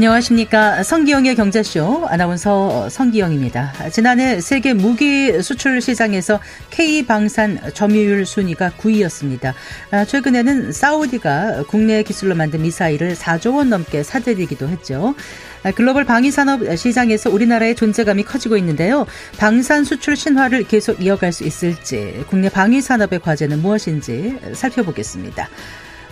안녕하십니까. 성기영의 경제쇼 아나운서 성기영입니다. 지난해 세계 무기 수출 시장에서 K방산 점유율 순위가 9위였습니다. 아, 최근에는 사우디가 국내 기술로 만든 미사일을 4조 원 넘게 사들이기도 했죠. 아, 글로벌 방위산업 시장에서 우리나라의 존재감이 커지고 있는데요. 방산 수출 신화를 계속 이어갈 수 있을지, 국내 방위산업의 과제는 무엇인지 살펴보겠습니다.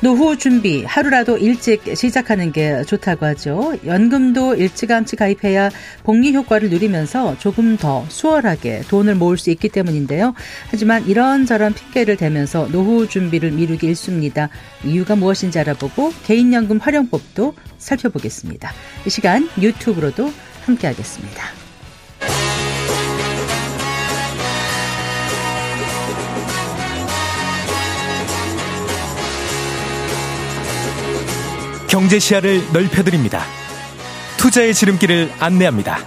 노후 준비 하루라도 일찍 시작하는 게 좋다고 하죠. 연금도 일찌감치 가입해야 복리 효과를 누리면서 조금 더 수월하게 돈을 모을 수 있기 때문인데요. 하지만 이런저런 핑계를 대면서 노후 준비를 미루기 일쑤입니다. 이유가 무엇인지 알아보고 개인연금 활용법도 살펴보겠습니다. 이 시간 유튜브로도 함께하겠습니다. 경제 시야를 넓혀드립니다. 투자의 지름길을 안내합니다.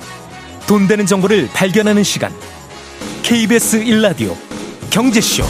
돈 되는 정보를 발견하는 시간. KBS 1라디오 경제쇼.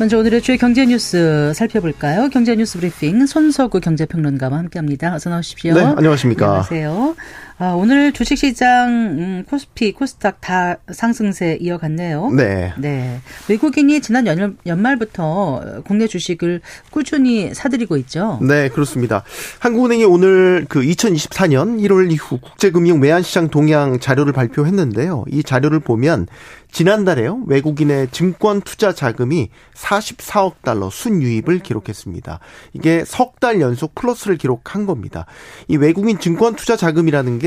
먼저 오늘의 주요 경제 뉴스 살펴볼까요? 경제 뉴스 브리핑 손석구 경제평론가와 함께합니다. 어서 나오십시오. 네, 안녕하십니까. 안녕하세요. 아, 오늘 주식시장 음, 코스피, 코스닥 다 상승세 이어갔네요. 네. 네. 외국인이 지난 연, 연말부터 국내 주식을 꾸준히 사들이고 있죠. 네, 그렇습니다. 한국은행이 오늘 그 2024년 1월 이후 국제금융 외환시장 동향 자료를 발표했는데요. 이 자료를 보면 지난달에요. 외국인의 증권 투자 자금이 44억 달러 순유입을 기록했습니다. 이게 석 달 연속 플러스를 기록한 겁니다. 이 외국인 증권 투자 자금이라는 게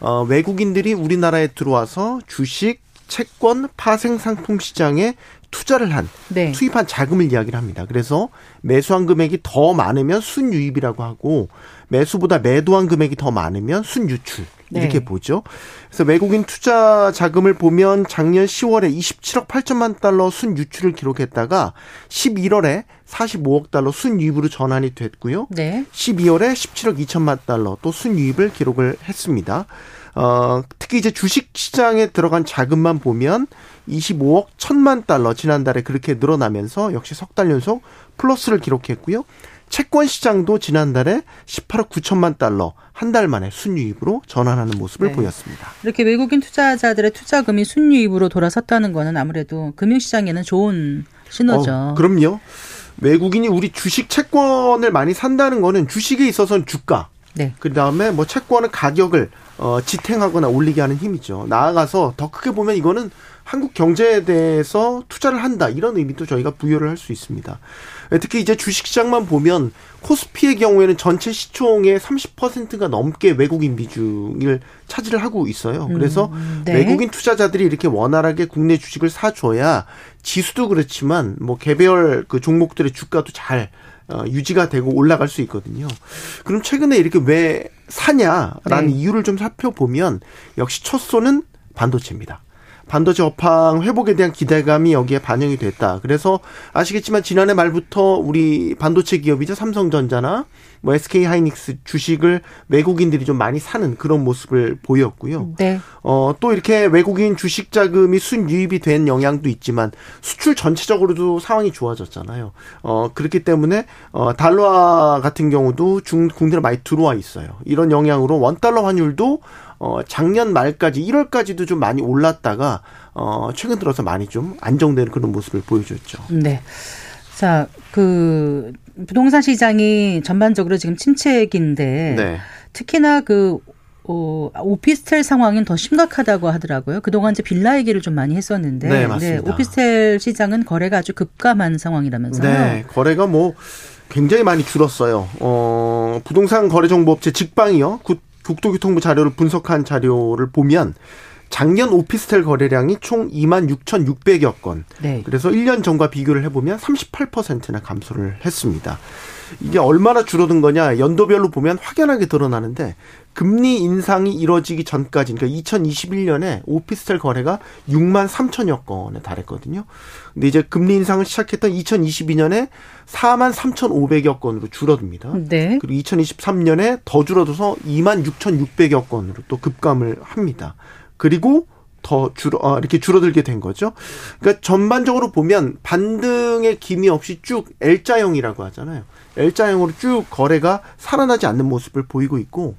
어, 외국인들이 우리나라에 들어와서 주식, 채권, 파생 상품 시장에 투자를 한 네. 투입한 자금을 이야기를 합니다. 그래서 매수한 금액이 더 많으면 순유입이라고 하고 매수보다 매도한 금액이 더 많으면 순유출 이렇게 네. 보죠. 그래서 외국인 투자 자금을 보면 작년 10월에 27억 8천만 달러 순유출을 기록했다가 11월에 45억 달러 순유입으로 전환이 됐고요. 네. 12월에 17억 2천만 달러 또 순유입을 기록을 했습니다. 어, 특히 이제 주식 시장에 들어간 자금만 보면 25억 1천만 달러 지난달에 그렇게 늘어나면서 역시 석 달 연속 플러스를 기록했고요. 채권 시장도 지난달에 18억 9천만 달러 한 달 만에 순유입으로 전환하는 모습을 네. 보였습니다. 이렇게 외국인 투자자들의 투자금이 순유입으로 돌아섰다는 거는 아무래도 금융시장에는 좋은 신호죠. 어, 그럼요. 외국인이 우리 주식 채권을 많이 산다는 거는 주식에 있어서는 주가, 네. 그 다음에 뭐 채권의 가격을 어, 지탱하거나 올리게 하는 힘이죠. 나아가서 더 크게 보면 이거는 한국 경제에 대해서 투자를 한다 이런 의미도 저희가 부여를 할 수 있습니다. 특히 이제 주식시장만 보면 코스피의 경우에는 전체 시총의 30%가 넘게 외국인 비중을 차지를 하고 있어요. 그래서 음, 네. 외국인 투자자들이 이렇게 원활하게 국내 주식을 사줘야 지수도 그렇지만 뭐 개별 그 종목들의 주가도 잘 어, 유지가 되고 올라갈 수 있거든요. 그럼 최근에 이렇게 왜 사냐라는 네. 이유를 좀 살펴보면 역시 첫손은 반도체입니다. 반도체 업황 회복에 대한 기대감이 여기에 반영이 됐다. 그래서 아시겠지만 지난해 말부터 우리 반도체 기업이죠 삼성전자나 뭐 SK 하이닉스 주식을 외국인들이 좀 많이 사는 그런 모습을 보였고요. 네. 어, 또 이렇게 외국인 주식 자금이 순유입이 된 영향도 있지만 수출 전체적으로도 상황이 좋아졌잖아요. 어, 그렇기 때문에 어, 달러 같은 경우도 중 국내로 많이 들어와 있어요. 이런 영향으로 원 달러 환율도 어, 작년 말까지 1월까지도 좀 많이 올랐다가 어, 최근 들어서 많이 좀 안정되는 그런 모습을 보여줬죠. 네. 자, 그 부동산 시장이 전반적으로 지금 침체기인데 네. 특히나 그 어, 오피스텔 상황은 더 심각하다고 하더라고요. 그동안 이제 빌라 얘기를 좀 많이 했었는데 네, 맞습니다. 네, 오피스텔 시장은 거래가 아주 급감한 상황이라면서요. 네, 거래가 뭐 굉장히 많이 줄었어요. 어, 부동산 거래정보업체 직방이요. 국토교통부 자료를 분석한 자료를 보면 작년 오피스텔 거래량이 총 2만 6,600여 건. 네. 그래서 1년 전과 비교를 해보면 38%나 감소를 했습니다. 이게 얼마나 줄어든 거냐 연도별로 보면 확연하게 드러나는데 금리 인상이 이뤄지기 전까지 그러니까 2021년에 오피스텔 거래가 6만 3천여 건에 달했거든요. 근데 이제 금리 인상을 시작했던 2022년에 4만 3,500여 건으로 줄어듭니다. 네. 그리고 2023년에 더 줄어들어서 2만 6,600여 건으로 또 급감을 합니다. 그리고 더 줄어 어, 이렇게 줄어들게 된 거죠. 그러니까 전반적으로 보면 반등의 기미 없이 쭉 L자형이라고 하잖아요. L자형으로 쭉 거래가 살아나지 않는 모습을 보이고 있고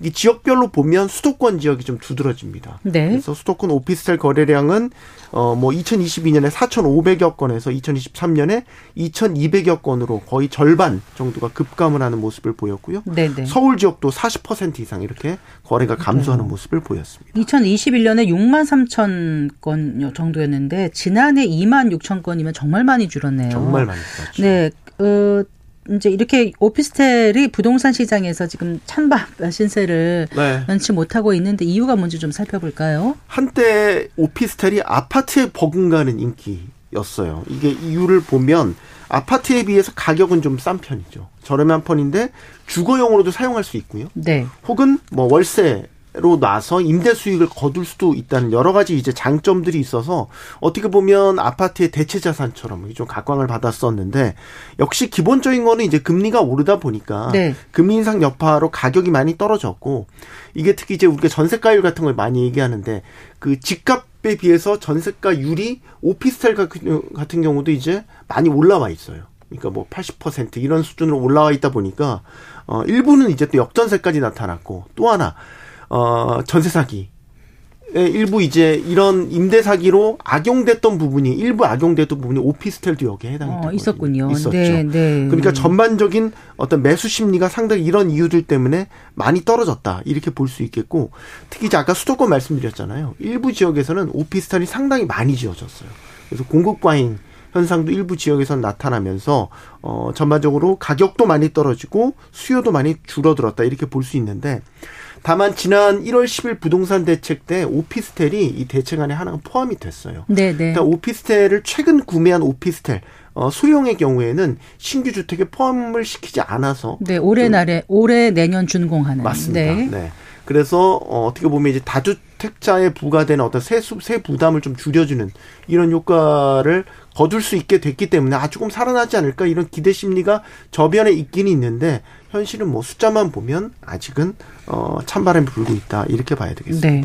이 지역별로 보면 수도권 지역이 좀 두드러집니다. 네. 그래서 수도권 오피스텔 거래량은 어 뭐 2022년에 4,500여 건에서 2023년에 2,200여 건으로 거의 절반 정도가 급감을 하는 모습을 보였고요. 네네. 네. 서울 지역도 40% 이상 이렇게 거래가 감소하는 네. 모습을 보였습니다. 2021년에 6만 3천 건 정도였는데 지난해 2만 6천 건이면 정말 많이 줄었네요. 정말 많이 줄었죠. 네. 어, 이제 이렇게 오피스텔이 부동산 시장에서 지금 찬밥 신세를 네. 연치 못하고 있는데 이유가 뭔지 좀 살펴볼까요? 한때 오피스텔이 아파트에 버금가는 인기였어요. 이게 이유를 보면 아파트에 비해서 가격은 좀 싼 편이죠. 저렴한 편인데 주거용으로도 사용할 수 있고요. 네. 혹은 뭐 월세 로 나서 임대 수익을 거둘 수도 있다는 여러 가지 이제 장점들이 있어서 어떻게 보면 아파트의 대체 자산처럼 좀 각광을 받았었는데 역시 기본적인 거는 이제 금리가 오르다 보니까 네. 금리 인상 여파로 가격이 많이 떨어졌고 이게 특히 이제 우리가 전세가율 같은 걸 많이 얘기하는데 그 집값에 비해서 전세가율이 오피스텔 같은 경우도 이제 많이 올라와 있어요. 그러니까 뭐 80% 이런 수준으로 올라와 있다 보니까 어 일부는 이제 또 역전세까지 나타났고 또 하나 어, 전세 사기. 일부 이제 이런 임대 사기로 악용됐던 부분이 일부 악용됐던 부분이 오피스텔도 여기에 해당이 어, 있었군요. 있었죠. 네, 네. 그러니까 전반적인 어떤 매수 심리가 상당히 이런 이유들 때문에 많이 떨어졌다 이렇게 볼 수 있겠고 특히 이제 아까 수도권 말씀드렸잖아요. 일부 지역에서는 오피스텔이 상당히 많이 지어졌어요. 그래서 공급 과잉 현상도 일부 지역에서 나타나면서 어 전반적으로 가격도 많이 떨어지고 수요도 많이 줄어들었다 이렇게 볼 수 있는데 다만 지난 1월 10일 부동산 대책 때 오피스텔이 이 대책 안에 하나가 포함이 됐어요. 네, 네. 그러니까 오피스텔을 최근 구매한 오피스텔 어, 소형의 경우에는 신규 주택에 포함을 시키지 않아서 네, 올해 날에 올해 내년 준공하는 맞습니다. 네. 네. 그래서 어, 어떻게 보면 이제 다주택자에 부과되는 어떤 세수 세 부담을 좀 줄여주는 이런 효과를 거둘 수 있게 됐기 때문에 아 조금 살아나지 않을까 이런 기대 심리가 저변에 있긴 있는데 현실은 뭐 숫자만 보면 아직은 어 찬바람이 불고 있다 이렇게 봐야 되겠습니다. 네.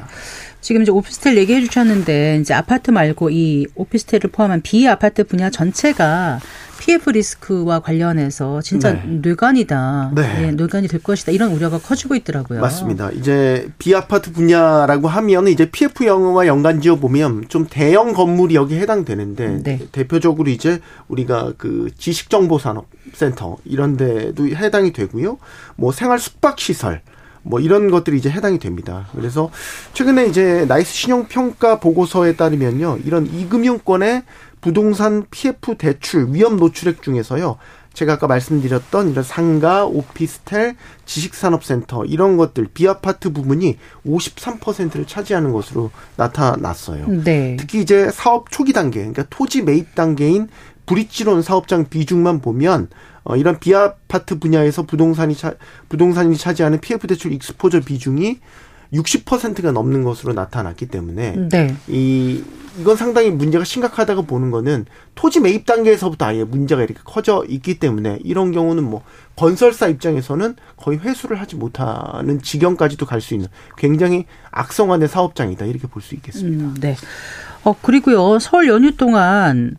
지금 이제 오피스텔 얘기해 주셨는데 이제 아파트 말고 이 오피스텔을 포함한 비아파트 분야 전체가 PF 리스크와 관련해서 진짜 네. 뇌관이다. 네. 네. 뇌관이 될 것이다. 이런 우려가 커지고 있더라고요. 맞습니다. 이제 비아파트 분야라고 하면 이제 PF 영어와 연관 지어 보면 좀 대형 건물이 여기 해당되는데 네. 대표적으로 이제 우리가 그 지식정보산업센터 이런 데도 해당이 되고요. 뭐 생활 숙박 시설 뭐 이런 것들이 이제 해당이 됩니다. 그래서 최근에 이제 나이스 신용 평가 보고서에 따르면요. 이런 이금융권의 부동산 PF 대출 위험 노출액 중에서요. 제가 아까 말씀드렸던 이런 상가, 오피스텔, 지식산업센터 이런 것들 비아파트 부분이 53%를 차지하는 것으로 나타났어요. 네. 특히 이제 사업 초기 단계, 그러니까 토지 매입 단계인 브릿지론 사업장 비중만 보면 어, 이런 비아파트 분야에서 부동산이 차, 부동산이 차지하는 PF 대출 익스포저 비중이 60%가 넘는 것으로 나타났기 때문에 네. 이 이건 상당히 문제가 심각하다고 보는 거는 토지 매입 단계에서부터 아예 문제가 이렇게 커져 있기 때문에 이런 경우는 뭐 건설사 입장에서는 거의 회수를 하지 못하는 지경까지도 갈 수 있는 굉장히 악성화된 사업장이다 이렇게 볼 수 있겠습니다. 음, 네. 어 그리고요 설 연휴 동안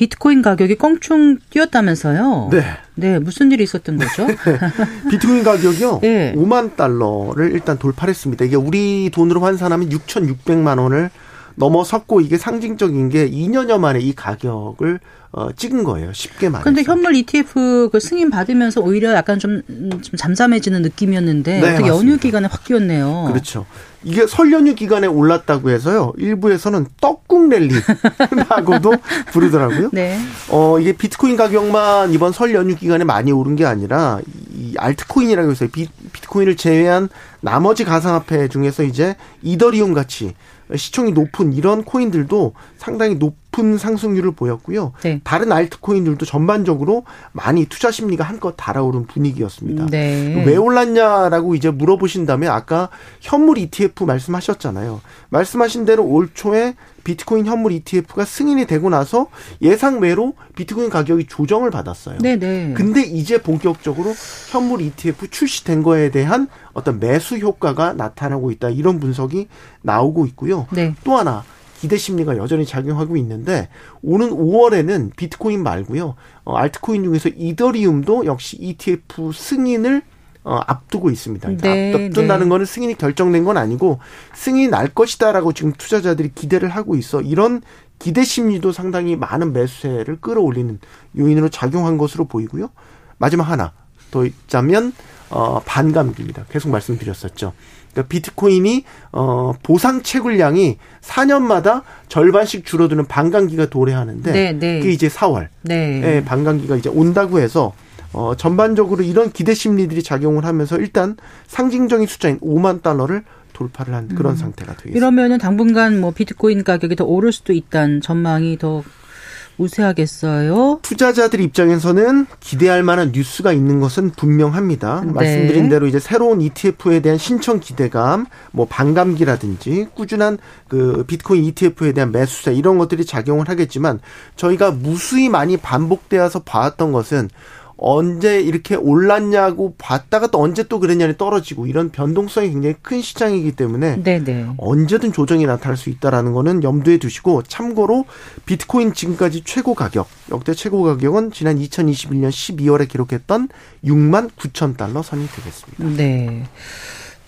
비트코인 가격이 껑충 뛰었다면서요? 네. 네, 무슨 일이 있었던 거죠? 비트코인 가격이요? 네. 5만 달러를 일단 돌파했습니다. 이게 우리 돈으로 환산하면 6,600만 원을 넘어섰고 이게 상징적인 게 2년여 만에 이 가격을 어, 찍은 거예요. 쉽게 말해서. 그런데 현물 ETF 그 승인 받으면서 오히려 약간 좀, 좀 잠잠해지는 느낌이었는데 네, 어떻게 연휴 기간에 확 뛰었네요. 그렇죠. 이게 설 연휴 기간에 올랐다고 해서요. 일부에서는 떡국 랠리라고도 부르더라고요. 네. 어, 이게 비트코인 가격만 이번 설 연휴 기간에 많이 오른 게 아니라 이 알트코인이라고 해서 비, 비트코인을 제외한 나머지 가상화폐 중에서 이제 이더리움 같이 시총이 높은 이런 코인들도 상당히 높 높은 상승률을 보였고요. 네. 다른 알트코인들도 전반적으로 많이 투자 심리가 한껏 달아오른 분위기였습니다. 네. 왜 올랐냐라고 이제 물어보신다면 아까 현물 ETF 말씀하셨잖아요. 말씀하신 대로 올 초에 비트코인 현물 ETF가 승인이 되고 나서 예상 외로 비트코인 가격이 조정을 받았어요. 네네. 근데 이제 본격적으로 현물 ETF 출시된 거에 대한 어떤 매수 효과가 나타나고 있다. 이런 분석이 나오고 있고요. 네. 또 하나 기대 심리가 여전히 작용하고 있는데 오는 5월에는 비트코인 말고요. 어, 알트코인 중에서 이더리움도 역시 ETF 승인을 어, 앞두고 있습니다. 네, 앞둔다는 네. 거는 승인이 결정된 건 아니고 승인이 날 것이다라고 지금 투자자들이 기대를 하고 있어. 이런 기대 심리도 상당히 많은 매수세를 끌어올리는 요인으로 작용한 것으로 보이고요. 마지막 하나 더 있자면 어, 반감기입니다. 계속 말씀드렸었죠. 그러니까 비트코인이 어 보상 채굴량이 4년마다 절반씩 줄어드는 반감기가 도래하는데 네, 네. 그게 이제 4월. 네. 예, 반감기가 이제 온다고 해서 어, 전반적으로 이런 기대 심리들이 작용을 하면서 일단 상징적인 숫자인 5만 달러를 돌파를 한 그런 음. 상태가 되겠습니다. 이러면은 당분간 뭐 비트코인 가격이 더 오를 수도 있다는 전망이 더 우세하겠어요? 투자자들 입장에서는 기대할 만한 뉴스가 있는 것은 분명합니다. 네. 말씀드린 대로 이제 새로운 ETF에 대한 신청 기대감, 뭐 반감기라든지 꾸준한 그 비트코인 ETF에 대한 매수세 이런 것들이 작용을 하겠지만 저희가 무수히 많이 반복되어서 봐왔던 것은 언제 이렇게 올랐냐고 봤다가 또 언제 또 그랬냐니 떨어지고 이런 변동성이 굉장히 큰 시장이기 때문에 네네. 네. 언제든 조정이 나타날 수 있다라는 거는 염두에 두시고 참고로 비트코인 지금까지 최고 가격 역대 최고 가격은 지난 2021년 12월에 기록했던 6만 9천 달러 선이 되겠습니다. 네.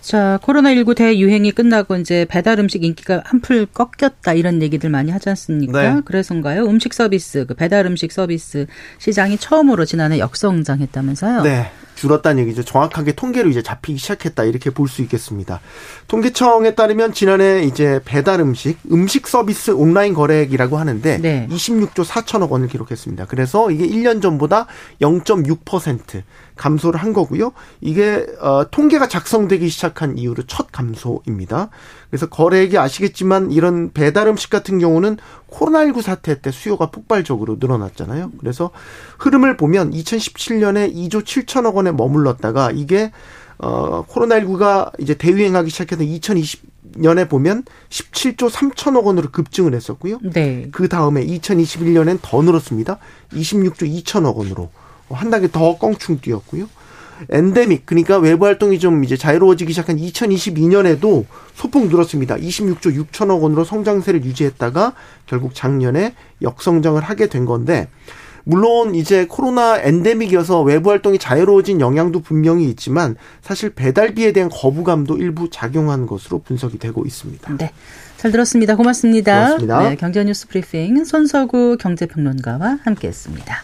자, 코로나19 대유행이 끝나고 이제 배달 음식 인기가 한풀 꺾였다 이런 얘기들 많이 하지 않습니까? 네. 그래서인가요? 음식 서비스, 그 배달 음식 서비스 시장이 처음으로 지난해 역성장했다면서요? 네. 줄었다는 얘기죠. 정확하게 통계로 이제 잡히기 시작했다 이렇게 볼 수 있겠습니다. 통계청에 따르면 지난해 이제 배달 음식, 음식 서비스 온라인 거래액이라고 하는데 네. 26조 4천억 원을 기록했습니다. 그래서 이게 1년 전보다 0.6% 감소를 한 거고요. 이게 어, 통계가 작성되기 시작한 이후로 첫 감소입니다. 그래서 거래액이 아시겠지만 이런 배달 음식 같은 경우는 코로나19 사태 때 수요가 폭발적으로 늘어났잖아요. 그래서 흐름을 보면 2017년에 2조 7천억 원에 머물렀다가 이게 어 코로나19가 이제 대유행하기 시작해서 2020년에 보면 17조 3천억 원으로 급증을 했었고요. 네. 그 다음에 2021년엔 더 늘었습니다. 26조 2천억 원으로 한 단계 더 껑충 뛰었고요. 엔데믹 그러니까 외부 활동이 좀 이제 자유로워지기 시작한 2022년에도 소폭 늘었습니다. 26조 6천억 원으로 성장세를 유지했다가 결국 작년에 역성장을 하게 된 건데 물론 이제 코로나 엔데믹이어서 외부 활동이 자유로워진 영향도 분명히 있지만 사실 배달비에 대한 거부감도 일부 작용한 것으로 분석이 되고 있습니다. 네. 잘 들었습니다. 고맙습니다. 고맙습니다. 네, 경제뉴스 브리핑 손서구 경제평론가와 함께했습니다.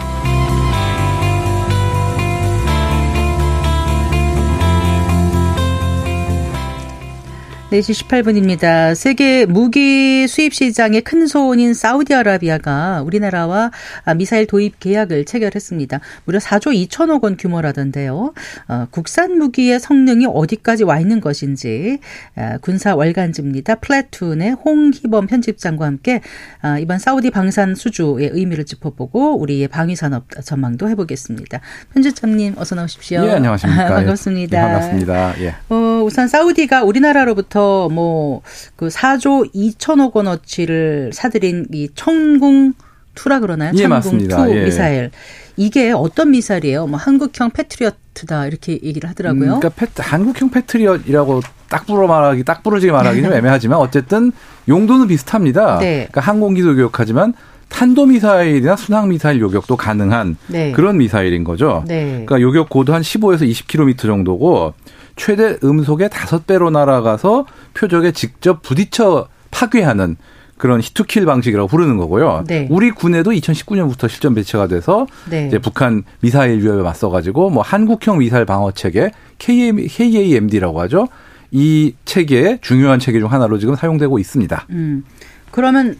4시 18분입니다. 세계 무기 수입 시장의 큰 손인 사우디아라비아가 우리나라와 미사일 도입 계약을 체결했습니다. 무려 4조 2천억 원 규모라던데요. 어, 국산 무기의 성능이 어디까지 와 있는 것인지 어, 군사 월간지입니다. 플래툰의 홍희범 편집장과 함께 어, 이번 사우디 방산 수주의 의미를 짚어보고 우리의 방위 산업 전망도 해보겠습니다. 편집장님 어서 나오십시오. 예, 안녕하십니까. 반갑습니다. 예, 반갑습니다. 예. 어, 우선 사우디가 우리나라로부터 해서 뭐 그 4조 2천억 원어치를 사들인 이 천궁 Two라 그러나요? 예, 맞습니다. Two 예. 미사일. 이게 어떤 미사일이에요? 뭐 한국형 패트리어트다 이렇게 얘기를 하더라고요. 음, 그러니까 패트, 한국형 패트리어트라고 딱 부러 말하기 딱 부러지게 말하기 좀 애매하지만 어쨌든 용도는 비슷합니다. 네. 그러니까 항공기도 요격하지만 탄도 미사일이나 순항 미사일 요격도 가능한 네. 그런 미사일인 거죠. 네. 그러니까 요격 고도 한 15에서 20km 정도고 최대 음속의 다섯 배로 날아가서 표적에 직접 부딪혀 파괴하는 그런 히투킬 방식이라고 부르는 거고요. 네. 우리 군에도 2019년부터 실전 배치가 돼서 네. 이제 북한 미사일 위협에 맞서 가지고 뭐 한국형 미사일 방어 체계 KAM, KAMD라고 하죠. 이 체계 중요한 체계 중 하나로 지금 사용되고 있습니다. 음. 그러면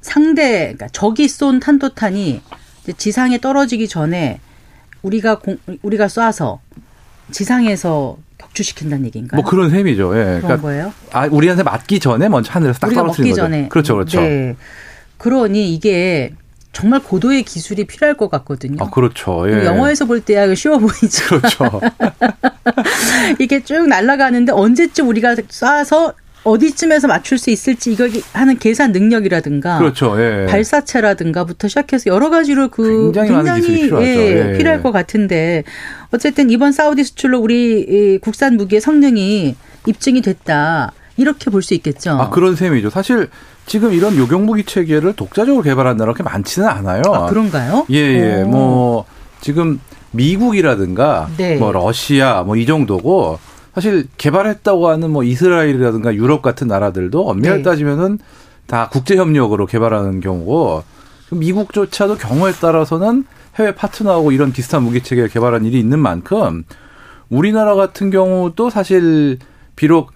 상대 그러니까 적이 쏜 탄도탄이 지상에 떨어지기 전에 우리가 공, 우리가 쏴서 지상에서 격추시킨다는 얘기인가요? 뭐 그런 셈이죠. 예. 그런 그러니까 거예요? 아, 우리한테 맞기 전에 먼저 하늘에서 딱 떨어뜨리는 거죠. 전에. 그렇죠, 그렇죠. 네. 그러니 이게 정말 고도의 기술이 필요할 것 같거든요. 아, 그렇죠. 예. 영화에서 볼 때야 쉬워 보이죠. 그렇죠. 이게 쭉 날아가는데 언제쯤 우리가 쏴서 어디쯤에서 맞출 수 있을지 이걸 하는 계산 능력이라든가 그렇죠. 예. 발사체라든가부터 시작해서 여러 가지로 그 굉장히, 굉장히 예, 예. 필요할 것 같은데 어쨌든 이번 사우디 수출로 우리 국산 무기의 성능이 입증이 됐다. 이렇게 볼 수 있겠죠. 아, 그런 셈이죠. 사실 지금 이런 요격무기 체계를 독자적으로 개발한 나라가 그렇게 많지는 않아요. 아, 그런가요? 예, 예. 오. 뭐 지금 미국이라든가 네. 뭐 러시아 뭐 이 정도고 사실 개발했다고 하는 뭐 이스라엘이라든가 유럽 같은 나라들도 엄밀히 네. 따지면은 다 국제 협력으로 개발하는 경우고 미국조차도 경우에 따라서는 해외 파트너하고 이런 비슷한 무기 체계를 개발한 일이 있는 만큼 우리나라 같은 경우도 사실 비록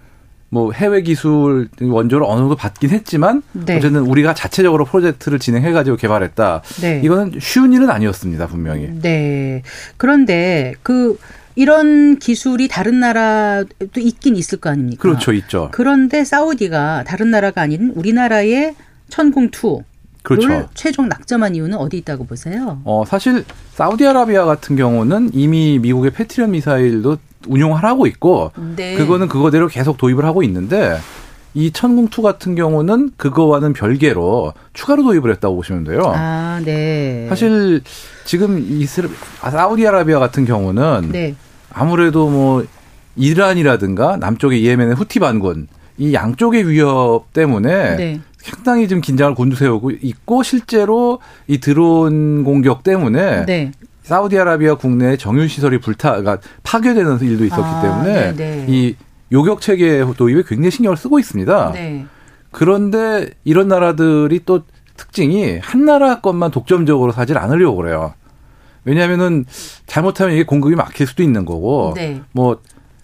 뭐 해외 기술 원조를 어느 정도 받긴 했지만 네. 어쨌든 우리가 자체적으로 프로젝트를 진행해 가지고 개발했다. 네. 이거는 쉬운 일은 아니었습니다, 분명히. 네. 그런데 그 이런 기술이 다른 나라도 있긴 있을 거 아닙니까? 그렇죠, 있죠. 그런데 사우디가 다른 나라가 아닌 우리나라의 천공2 그렇죠. 최종 낙점한 이유는 어디 있다고 보세요? 어, 사실 사우디아라비아 같은 경우는 이미 미국의 패트리언 미사일도 운용하고 있고 네. 그거는 그거대로 계속 도입을 하고 있는데 이 천궁2 같은 경우는 그거와는 별개로 추가로 도입을 했다고 보시면 돼요. 아, 네. 사실 지금 이스라 사우디아라비아 같은 경우는 네. 아무래도 뭐 이란이라든가 남쪽의 이예멘의 후티 반군 이 양쪽의 위협 때문에 네. 상당히 좀 긴장을 곤두세우고 있고 실제로 이 드론 공격 때문에 네. 사우디아라비아 국내 정유 시설이 불타 그러니까 파괴되는 일도 있었기 아, 때문에 네네. 네. 이 요격 체계 도입에 굉장히 신경을 쓰고 있습니다. 네. 그런데 이런 나라들이 또 특징이 한 나라 것만 독점적으로 사질 않으려고 그래요. 왜냐하면은 잘못하면 이게 공급이 막힐 수도 있는 거고 네. 뭐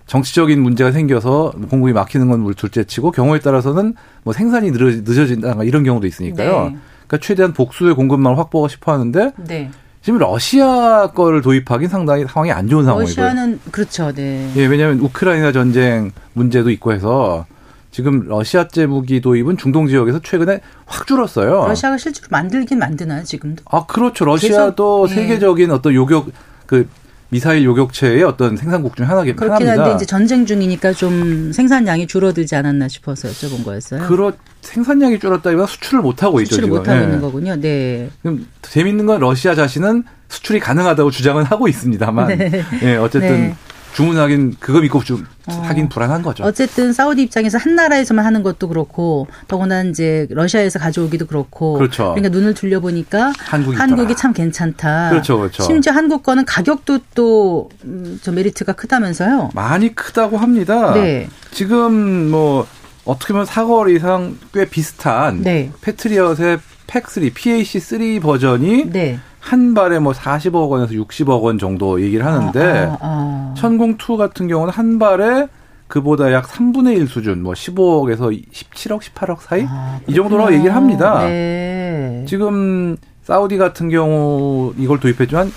정치적인 문제가 생겨서 공급이 막히는 건 둘째치고 경우에 따라서는 뭐 생산이 늦어진다 이런 경우도 있으니까요. 네. 그러니까 최대한 복수의 공급망을 확보하고 싶어 하는데 네. 지금 러시아 거를 도입하기 상당히 상황이 안 좋은 상황이고요. 러시아는 그렇죠. 네. 예, 왜냐하면 우크라이나 전쟁 문제도 있고 해서 지금 러시아제 무기 도입은 중동 지역에서 최근에 확 줄었어요. 러시아가 실제로 만들긴 만드나요, 지금도? 아, 그렇죠. 러시아도 계속, 예. 세계적인 어떤 요격 그 미사일 요격체의 어떤 생산국 중 하나긴 그렇긴 한데 이제 전쟁 중이니까 좀 생산량이 줄어들지 않았나 싶어서 여쭤본 거였어요. 그렇 생산량이 줄었다기보다 수출을 못 하고 있죠. 수출을 못 하고 네. 있는 거군요. 네. 그럼 재밌는 건 러시아 자신은 수출이 가능하다고 주장은 하고 있습니다만, 네, 네 어쨌든 네. 주문하긴 그거 믿고 좀 하긴 어. 불안한 거죠. 어쨌든 사우디 입장에서 한 나라에서만 하는 것도 그렇고 더구나 이제 러시아에서 가져오기도 그렇고 그렇죠. 그러니까 눈을 둘려보니까 한국이, 한국이 참 괜찮다. 그렇죠, 그렇죠. 심지어 한국 거는 가격도 또저 음, 메리트가 크다면서요? 많이 크다고 합니다. 네. 지금 뭐 어떻게 보면 사거리 이상 꽤 비슷한 네. 패트리엇의 팩3 PAC3 버전이 네. 한 발에 뭐 40억 원에서 60억 원 정도 얘기를 하는데 아, 아, 아. 천공2 같은 경우는 한 발에 그보다 약 3분의 1 수준, 뭐 15억에서 17억, 18억 사이 아, 이 정도라고 얘기를 합니다. 네. 지금 사우디 같은 경우 이걸 도입했지만